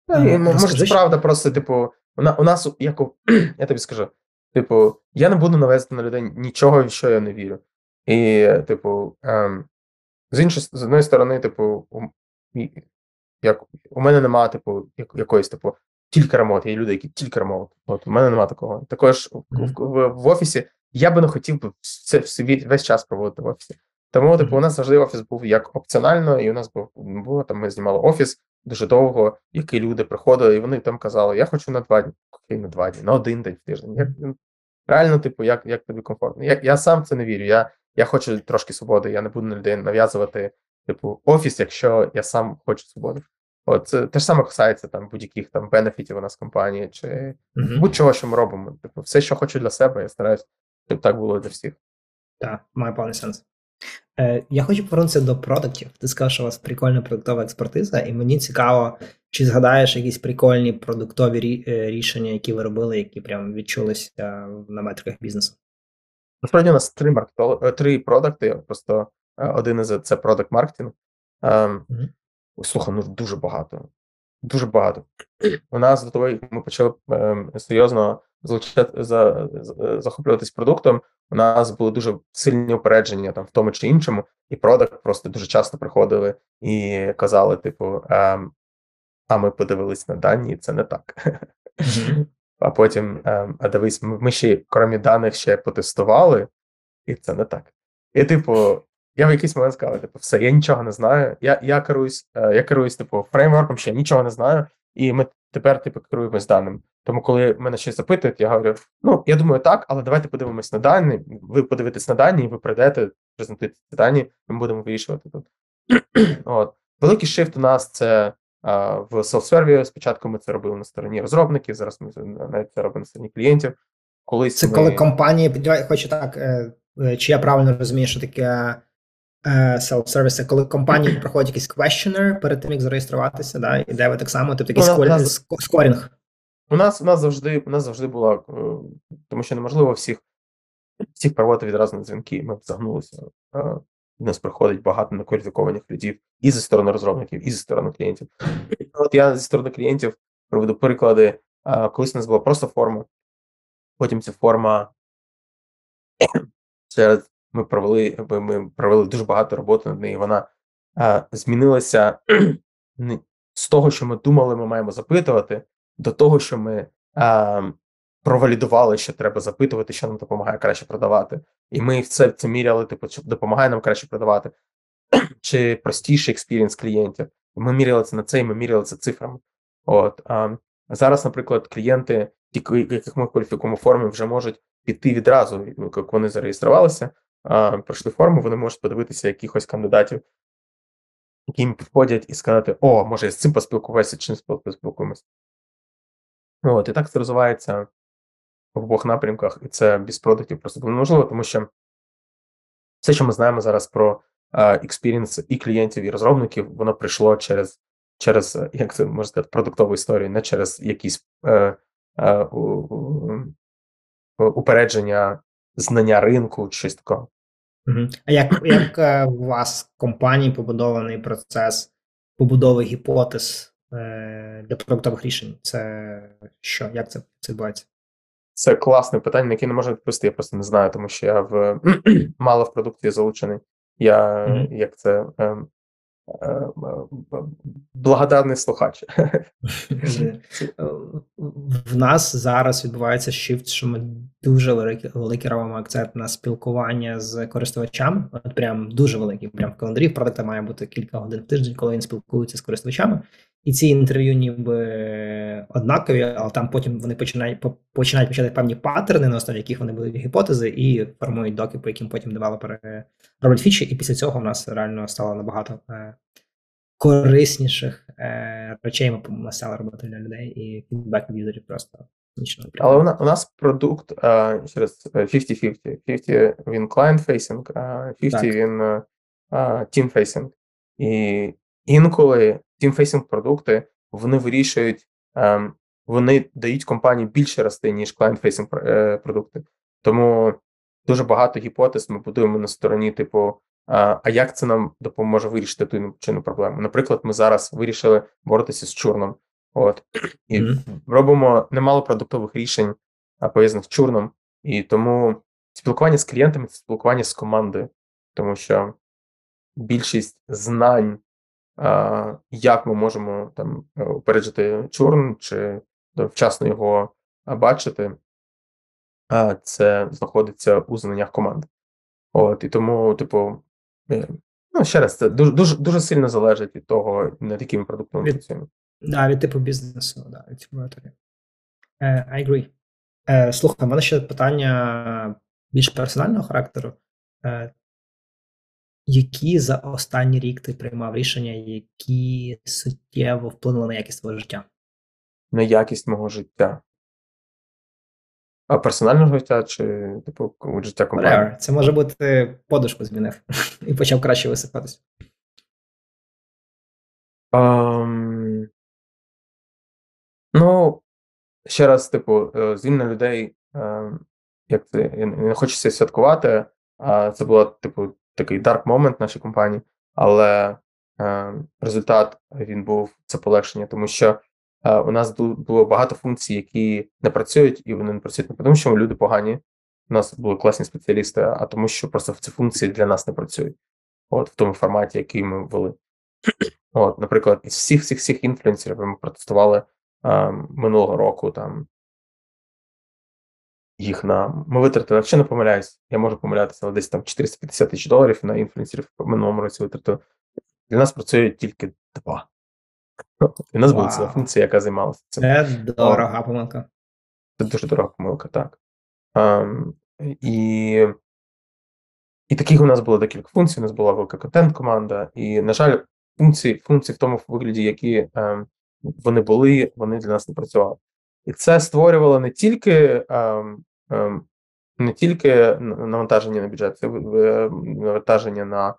Може, це правда, просто, типу, у нас, як я тобі скажу, типу, я не буду навести на людей нічого, в що я не вірю. І, типу, ем, з іншої з одної сторони, типу, як у мене немає, типу, якоїсь, типу, тільки ремонт. Є люди, які тільки ремонт. От у мене немає такого. Також в, в, в офісі я би не хотів би все, весь час проводити в офісі. Тому, типу, у нас завжди офіс був як опціонально, і у нас був було там. Ми знімали офіс дуже довго, які люди приходили, і вони там казали: Я хочу на два дні, окей, на два дні, на один день в тиждень. Як ну, реально, типу, як як тобі комфортно? Я я сам це не вірю. Я я хочу трошки свободи. Я не буду на людей нав'язувати, типу, офіс, якщо я сам хочу свободи. От те ж саме касається там будь-яких там бенефітів у нас компанії, чи Мгм. будь-чого, що ми робимо. Типу, все, що хочу для себе, я стараюсь, щоб так було для всіх. Так, має повний сенс. Е, я хочу повернутися до продуктів. Ти сказав, що у вас прикольна продуктова експертиза, і мені цікаво, чи згадаєш якісь прикольні продуктові рі- е, рішення, які ви робили, які прям відчулися на метриках бізнесу. Насправді у нас три маркетолог, е, три продукти. Просто е, один із це продакт маркетинг. Мгм. Слухай, ну дуже багато. Дуже багато. У нас до того, як ми почали ем, серйозно залучати за, за- захоплюватись продуктом. У нас були дуже сильні упередження там в тому чи іншому, і продакт просто дуже часто приходили і казали: типу, ем, а ми подивились на дані, і це не так. Мгм. А потім, ем, а дивись, ми ще, крім даних, ще потестували, і це не так. І, типу, я в якийсь момент сказав, типу, все, я нічого не знаю. Я, я керуюсь, е, я керуюсь, типу, фреймворком, ще нічого не знаю, і ми тепер, типу, керуємось даним. Тому, коли мене щось запитують, я говорю: ну, я думаю, так, але давайте подивимось на дані. Ви подивитесь на дані, і ви прийдете, презентуєте ці дані, і ми будемо вирішувати тут. От. Великий шифт у нас це а, в self-серві. Спочатку ми це робили на стороні розробників, зараз ми це навіть це робимо на стороні клієнтів. Колись Це ми... коли компанії, я так, е, е, чи я правильно розумію, що таке е, self-service, коли компанії проходять якийсь questionnaire перед тим, як зареєструватися, да, і де ви так само, тобто якийсь Ну, нас- скорінг. У нас у нас завжди у нас завжди була, е, тому що неможливо всіх всіх проводити відразу на дзвінки. Ми б загнулися. Е, У нас приходить багато некваліфікованих людей і зі сторони розробників, і зі сторони клієнтів. От я зі сторони клієнтів проведу приклади. Е, Колись у нас була просто форма, потім ця форма через ми провели, ми- провели дуже багато роботи над нею. Вона е, змінилася з того, що ми думали, ми маємо запитувати, до того, що ми е, провалідували, що треба запитувати, що нам допомагає краще продавати. І ми це, це міряли, типу, чи допомагає нам краще продавати, чи простіший experience клієнтів. Ми міряли це на це, і ми міряли це цифрами. От а зараз, наприклад, клієнти, ті, яких ми кваліфікуємо в формі, вже можуть піти відразу, як вони зареєструвалися, пройшли форму, вони можуть подивитися якихось кандидатів, які їм підходять, і сказати: О, може, я з цим поспілкуватися, чи не спіл- поспілкуємося. От, і так це розвивається в обох напрямках, і це без продуктів просто було неможливо, тому що все, що ми знаємо зараз про experience і клієнтів, і розробників, воно прийшло через, через як це можна сказати, продуктову історію, не через якісь е, е, упередження, знання ринку, щось такого. А як, як е, у вас в компанії побудований процес побудови гіпотез е, для продуктових рішень? Це що? Як це, це відбувається? Це класне питання, на яке не можу відповісти. Я просто не знаю, тому що я в мало в продукті залучений. Я Мгм. як це ем, е, благодарний слухач. Е, В нас зараз відбувається shift, що ми дуже великий, робимо акцент на спілкування з користувачами. От прям дуже великий. Прям в календарі продукта має бути кілька годин в тиждень, коли він спілкується з користувачами. І ці інтерв'ю ніби однакові, але там потім вони починають починають почати певні паттерни, на основі яких вони будуть гіпотези, і формують доки, по яким потім девелопери роблять фічі. І після цього в нас реально стало набагато е, корисніших е, речей ми, ми стали робити для людей, і фідбек від юзерів просто нічого Але у нас, у нас продукт а, через е, 50-50. 50 він client-facing, а 50 Так. він е, а, team-facing. І інколи team-facing продукти вони вирішують, ем, вони дають компанії більше рости, ніж пр- е, продукти. Тому дуже багато гіпотез ми будуємо на стороні, типу, а, а як це нам допоможе вирішити ту чи іншу проблему? Наприклад, ми зараз вирішили боротися з чорном. От і Мгм. робимо немало продуктових рішень, а, пов'язаних з чорном, і тому спілкування з клієнтами це спілкування з командою, тому що більшість знань, як ми можемо там е, упереджити чорн чи е, вчасно його бачити, це знаходиться у знаннях команди. От і тому, типу, е, ну ще раз, це дуже дуже дуже сильно залежить від того, над якими продуктами ми працюємо. Да, від типу бізнесу, да, від типу. Е, I agree. Е, слухай, у мене ще питання більш персонального характеру. Які за останній рік ти приймав рішення, які суттєво вплинули на якість твого життя? На якість мого життя. А персонального життя чи, типу, життя компанії? Це може бути подушку змінив і почав краще висипатись. Um, ну, ще раз, типу, е, звільнення людей, е, як це, я не хочеться святкувати, а це було, типу, такий moment в нашій компанії, але е, результат він був це полегшення, тому що е, у нас було багато функцій, які не працюють, і вони не працюють не тому, що люди погані. У нас були класні спеціалісти, а тому, що просто ці функції для нас не працюють. От в тому форматі, який ми ввели. От, наприклад, із всіх всіх всіх інфлюенсерів ми протестували е, минулого року там їх на. Ми витратили, якщо не помиляюсь, я можу помилятися, але десь там 450 тисяч доларів на інфлюенсерів в минулому році витратили. Для нас працює тільки два. І в нас була ціла функція, яка займалася цим. Це дорога помилка. Це дуже дорога помилка, так. Um, і і таких у нас було декілька функцій. У нас була велика контент-команда, і, на жаль, функції функції в тому вигляді, які um, вони були, вони для нас не працювали. І це створювало не тільки um, не тільки навантаження на бюджет, це навантаження на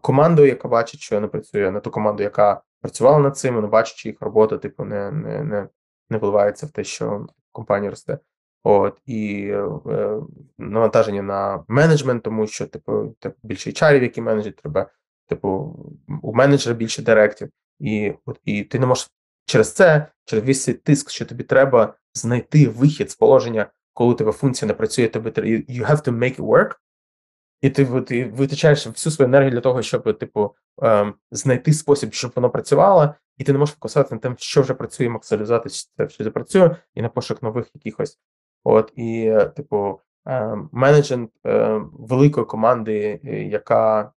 команду, яка бачить, що не працює, на ту команду, яка працювала над цим, не бачить, що їх робота, типу, не не, не, не вливається в те, що компанія росте. От і е, навантаження на менеджмент, тому що типу, більше чарів, які менеджать, треба, типу, у менеджера більше директів, і от, і ти не можеш через це, через весь цей тиск, що тобі треба знайти вихід з положення, коли у тебе функція не працює, тобі you have to make it work, і ти ти витрачаєш всю свою енергію для того, щоб типу ем, знайти спосіб, щоб воно працювало, і ти не можеш фокусувати на тим, що вже працює, максималізувати що запрацює, і на пошук нових якихось. От і, типу, ем, менеджмент ем, великої команди, е, яка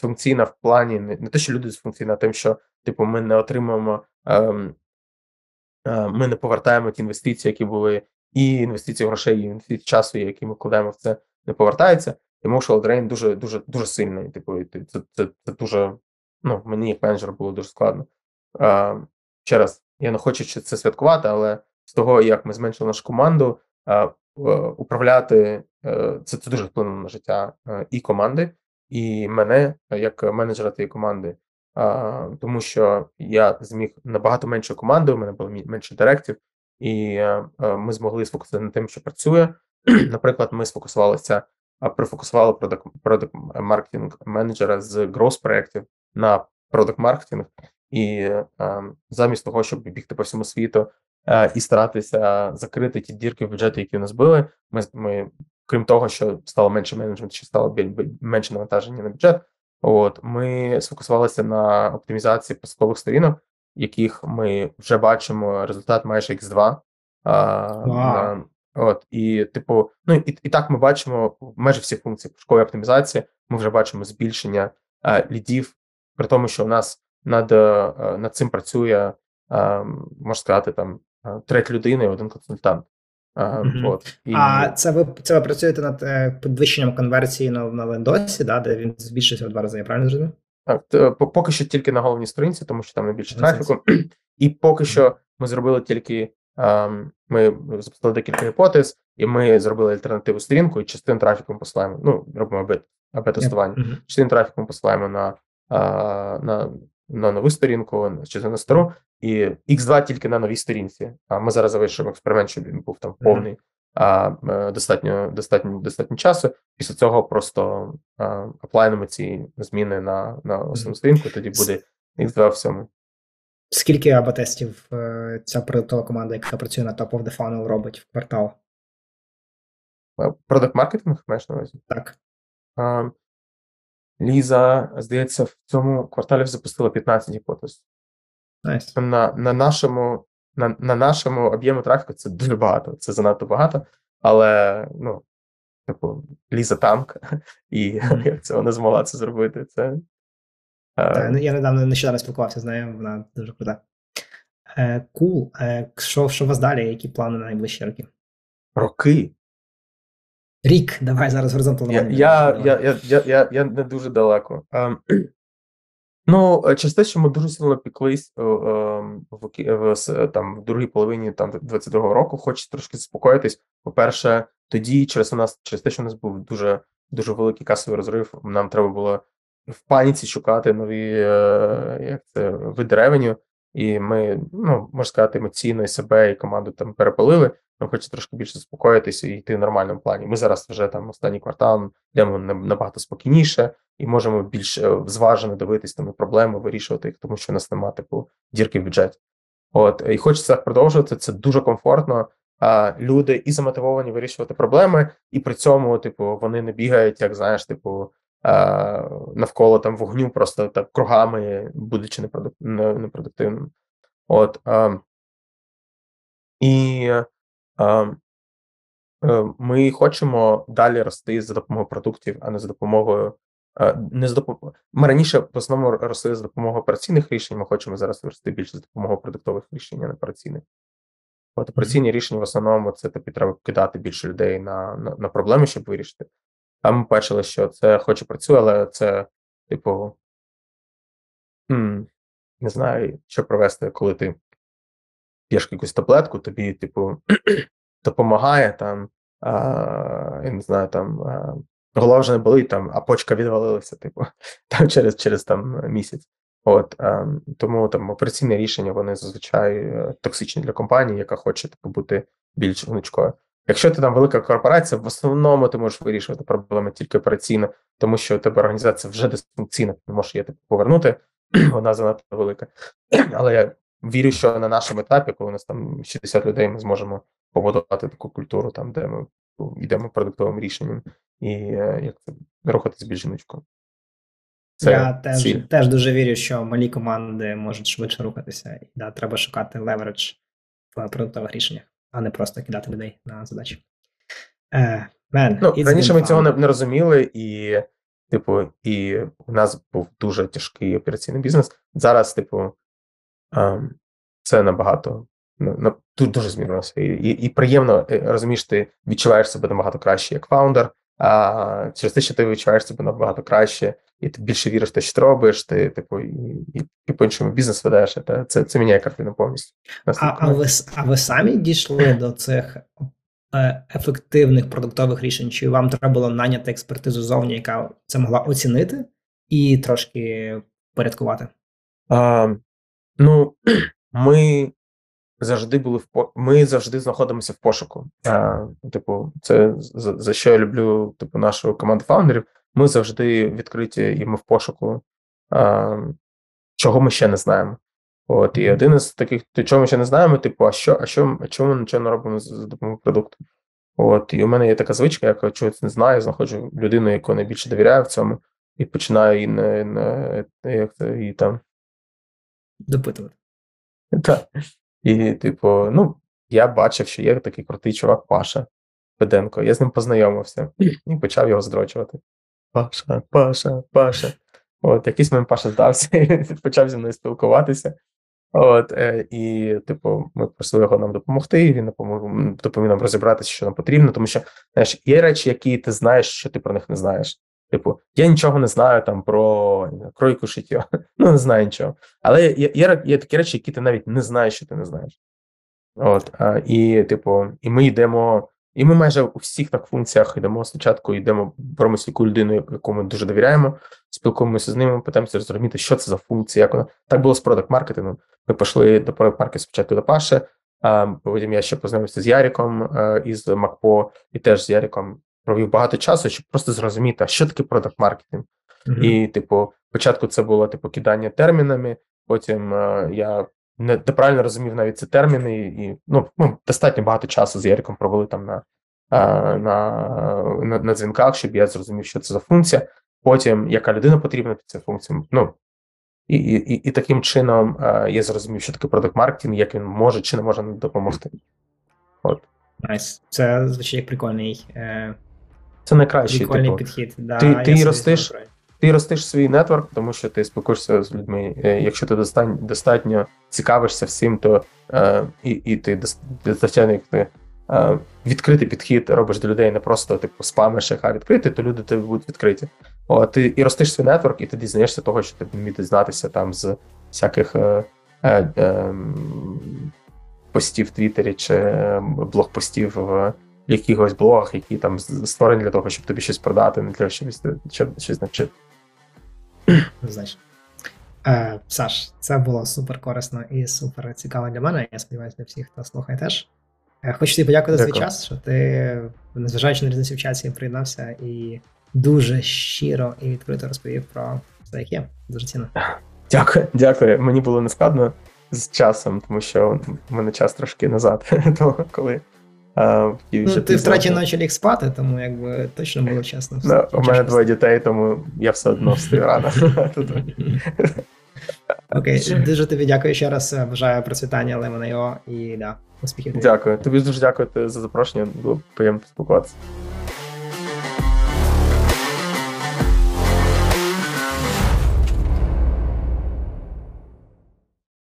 функційна в плані не, не те, що люди дисфункційна, а тим, що типу, ми не отримуємо, ем, е, ми не повертаємо ті інвестиції, які були, і інвестиції грошей, і інвестиції часу, які ми кладемо в це, не повертаються. Emotional drain дуже дуже дуже сильний. Типу, це це, це дуже ну мені як менеджер було дуже складно. А, Ще раз, я не хочу це святкувати, але з того, як ми зменшили нашу команду, а, управляти е, це це дуже вплинуло на життя е, і команди, і мене як менеджера тієї команди. А, Тому що я зміг набагато менше команди, у мене було менше директів, і е, ми змогли сфокусувати на тим, що працює. Наприклад, ми сфокусувалися прифокусували продакт маркетинг менеджера з гроус проєктів на продакт маркетинг, і замість того, щоб бігти по всьому світу і старатися закрити ті дірки в бюджеті, які нас були. Ми ми, крім того, що стало менше менеджмент, що стало менше навантаження на бюджет. От ми сфокусувалися на оптимізації посадкових сторінок, яких ми вже бачимо результат майже X2. Wow. От і, типу, ну і і так ми бачимо майже всі функції пошукової оптимізації. Ми вже бачимо збільшення а, лідів, при тому, що у нас над е, над цим працює, а, можна сказати, там треть людини і один консультант. Угу. от, і... а це ви це ви працюєте над е, підвищенням конверсії на на Windows, да, де він збільшився в два рази, я правильно зрозумів? Так, поки що тільки на головній сторінці, тому що там найбільше трафіку, і поки що ми зробили тільки Ем, ми запустили декілька гіпотез, і ми зробили альтернативу сторінку, і частину трафіку ми посилаємо. Ну, робимо АБ тестування. Частину трафіку ми посилаємо на на, на нову сторінку, частину на стару, і X2 тільки на новій сторінці. А ми зараз завершуємо експеримент, щоб він був там повний. А е, достатньо достатньо достатньо часу. Після цього просто аплайнемо ці зміни на на основну сторінку. Тоді буде X2 всьому. Скільки АБ-тестів е, ця продуктова команда, яка працює на Top of the Funnel, робить в квартал? Продакт маркетинг маєш на увазі? Так. Ліза, здається, в цьому кварталі запустила 15 гіпотез. Nice. На на, нашому на, на нашому об'єму трафіку це дуже багато, це занадто багато, але ну, типу, Ліза танк, і як це вона змогла це зробити, це так, е, ну, Я недавно нещодавно спілкувався з нею, вона дуже крута. Кул. Е, cool. Е, що що у вас далі? Які плани на найближчі роки? Роки. Рік, давай зараз горизонтально. Я я, я, я, я, я, я не дуже далеко. Ну, через те, що ми дуже сильно піклись um, в, в, там, в другій половині там, 22-го року, хочу трошки заспокоїтись. По-перше, тоді, через у нас, через те, що у нас був дуже дуже великий касовий розрив, нам треба було в паніці шукати нові е, як це, види ревеню. І ми, ну можна сказати, емоційно і себе і команду там перепалили. Ми хочемо трошки більше заспокоїтися і йти в нормальному плані. Ми зараз вже там останній квартал йдемо набагато спокійніше і можемо більш е, зважено дивитись там проблеми, вирішувати їх, тому що у нас немає типу дірки в бюджеті. От і хочеться продовжувати. Це дуже комфортно. А люди і замотивовані вирішувати проблеми, і при цьому, типу, вони не бігають, як знаєш, типу. Навколо там вогню, просто так кругами, будучи непродуктивним. От а, і ми хочемо далі рости за допомогою продуктів, а не за допомогою. Не з допомогою. Ми раніше в основному росли за допомогою операційних рішень. Ми хочемо зараз рости більше за допомогою продуктових рішень, а не операційних. От операційні рішення в основному це тобі треба кидати більше людей на, на, на проблеми, щоб вирішити. А ми бачили, що це хоч і працює, але це, типу, не знаю, що провести, коли ти п'єш якусь таблетку, тобі, типу, допомагає там, а, я не знаю, там голова вже не болить, там, а почка відвалилася, типу, там через через там місяць. От а, тому там операційне рішення вони зазвичай е, токсичні для компанії, яка хоче типу, бути більш гнучкою. Якщо ти там велика корпорація, в основному ти можеш вирішувати проблеми тільки операційно, тому що у тебе організація вже дисфункційна, ти можеш її типу, повернути, вона занадто велика. Але вірю, що на нашому етапі, коли у нас там 60 людей, ми зможемо побудувати таку культуру, там де ми йдемо продуктовим рішенням і е, як це рухатись більш гнучко. Це Я теж теж дуже вірю, що малі команди можуть швидше рухатися, і да, треба шукати левередж в продуктових рішеннях, а не просто кидати людей на задачі. Е, man, ну, Раніше ми цього не, не розуміли, і, типу, і у нас був дуже тяжкий операційний бізнес. Зараз, типу, це набагато ну, тут дуже змінилося. І, і і, приємно е, розумієш, ти відчуваєш себе набагато краще як фаундер, а через те, що ти відчуваєш себе набагато краще, і ти більше віриш в те, що ти робиш, ти типу і і, і по іншому бізнес ведеш. Це це, це міняє картину повністю. А а, ви а ви самі дійшли до цих е, ефективних продуктових рішень? Чи вам треба було наняти експертизу зовні, яка це могла оцінити і трошки порядкувати? А, Ну ми завжди були в по... ми завжди знаходимося в пошуку. А, Типу, це за, за що я люблю типу нашу команду фаундерів. Ми завжди відкриті і ми в пошуку, а, чого ми ще не знаємо. От і один із таких, чого ми ще не знаємо, типу, а що, а що, а чому ми нічого не робимо за допомогою продукту? От, і у мене є така звичка, яка чогось не знаю, знаходжу людину, яку найбільше довіряю в цьому, і починаю її не, не, як це, і там допитувати. Так. І, типу, ну, я бачив, що є такий крутий чувак Паша Педенко. Я з ним познайомився і почав його здрочувати. Паша, Паша, Паша. От, якийсь момент Паша здався і почав зі мною спілкуватися. От, е, І, типу, ми просили його нам допомогти, і він допоміг нам розібратися, що нам потрібно, тому що знаєш, є речі, які ти знаєш, що ти про них не знаєш. Типу, я нічого не знаю там про кройку шиття, ну не знаю нічого. Але є, є є, такі речі, які ти навіть не знаєш, що ти не знаєш. От, а, І, типу, і ми йдемо, і ми майже у всіх так функціях йдемо спочатку, йдемо беремо яку людину, яку ми дуже довіряємо, спілкуємося з ними, питаємося зрозуміти, що це за функція, як вона. Так було з продакт маркетингом. Ми пішли до продакт маркетингу спочатку до Паши, а потім я ще познайомився з Яріком із Макпо, і теж з Яріком провів багато часу, щоб просто зрозуміти, а що таке продакт маркетинг. Mm-hmm. І, типу, спочатку це було типу кидання термінами, потім е, я не правильно розумів навіть ці терміни, і ну, ну достатньо багато часу з Яриком провели там на, е, на, на, на дзвінках, щоб я зрозумів, що це за функція. Потім яка людина потрібна під цю функцію. Ну, і і, і таким чином е, я зрозумів, що таке продакт маркетинг, як він може чи не може допомогти. От. Nice. Це звучить як прикольний. Е, це найкращий типу. підхід. Да, Ти ти ростиш ти ростиш свій нетворк, тому що ти спілкуєшся з людьми. Е, якщо ти достатньо достатньо цікавишся всім, то е, і і ти достатньо як ти е, відкритий підхід робиш до людей, не просто типу спамиш їх, а відкритий, то люди тобі будуть відкриті. О, ти і ростиш свій нетворк, і ти дізнаєшся того, що ти вміти дізнатися там з всяких е, е, е, постів в Твіттері чи е, блог-постів в якихось блогах, які там створені для того, щоб тобі щось продати, не для того, щоб щось, щось навчити. Знаєш. Е, Саш, це було супер корисно і супер цікаво для мене. Я сподіваюся, для всіх, хто слухає теж. Е, Хочу тобі подякувати за свій час, що ти, незважаючи на різницю в часі, приєднався і дуже щиро і відкрито розповів про все, як є. Дуже цінно. Дякую, дякую. Мені було нескладно з часом, тому що в мене час трошки назад, то коли Ну, ти втраті ночі ліг спати, тому якби точно було чесно. Ну, у мене двоє дітей, тому я все одно встаю рано. Окей, дуже тобі дякую ще раз. Бажаю процвітання Lemon.io і да, успіхів. Дякую. Тобі дуже дякую за запрошення. Було приємно поспілкуватися.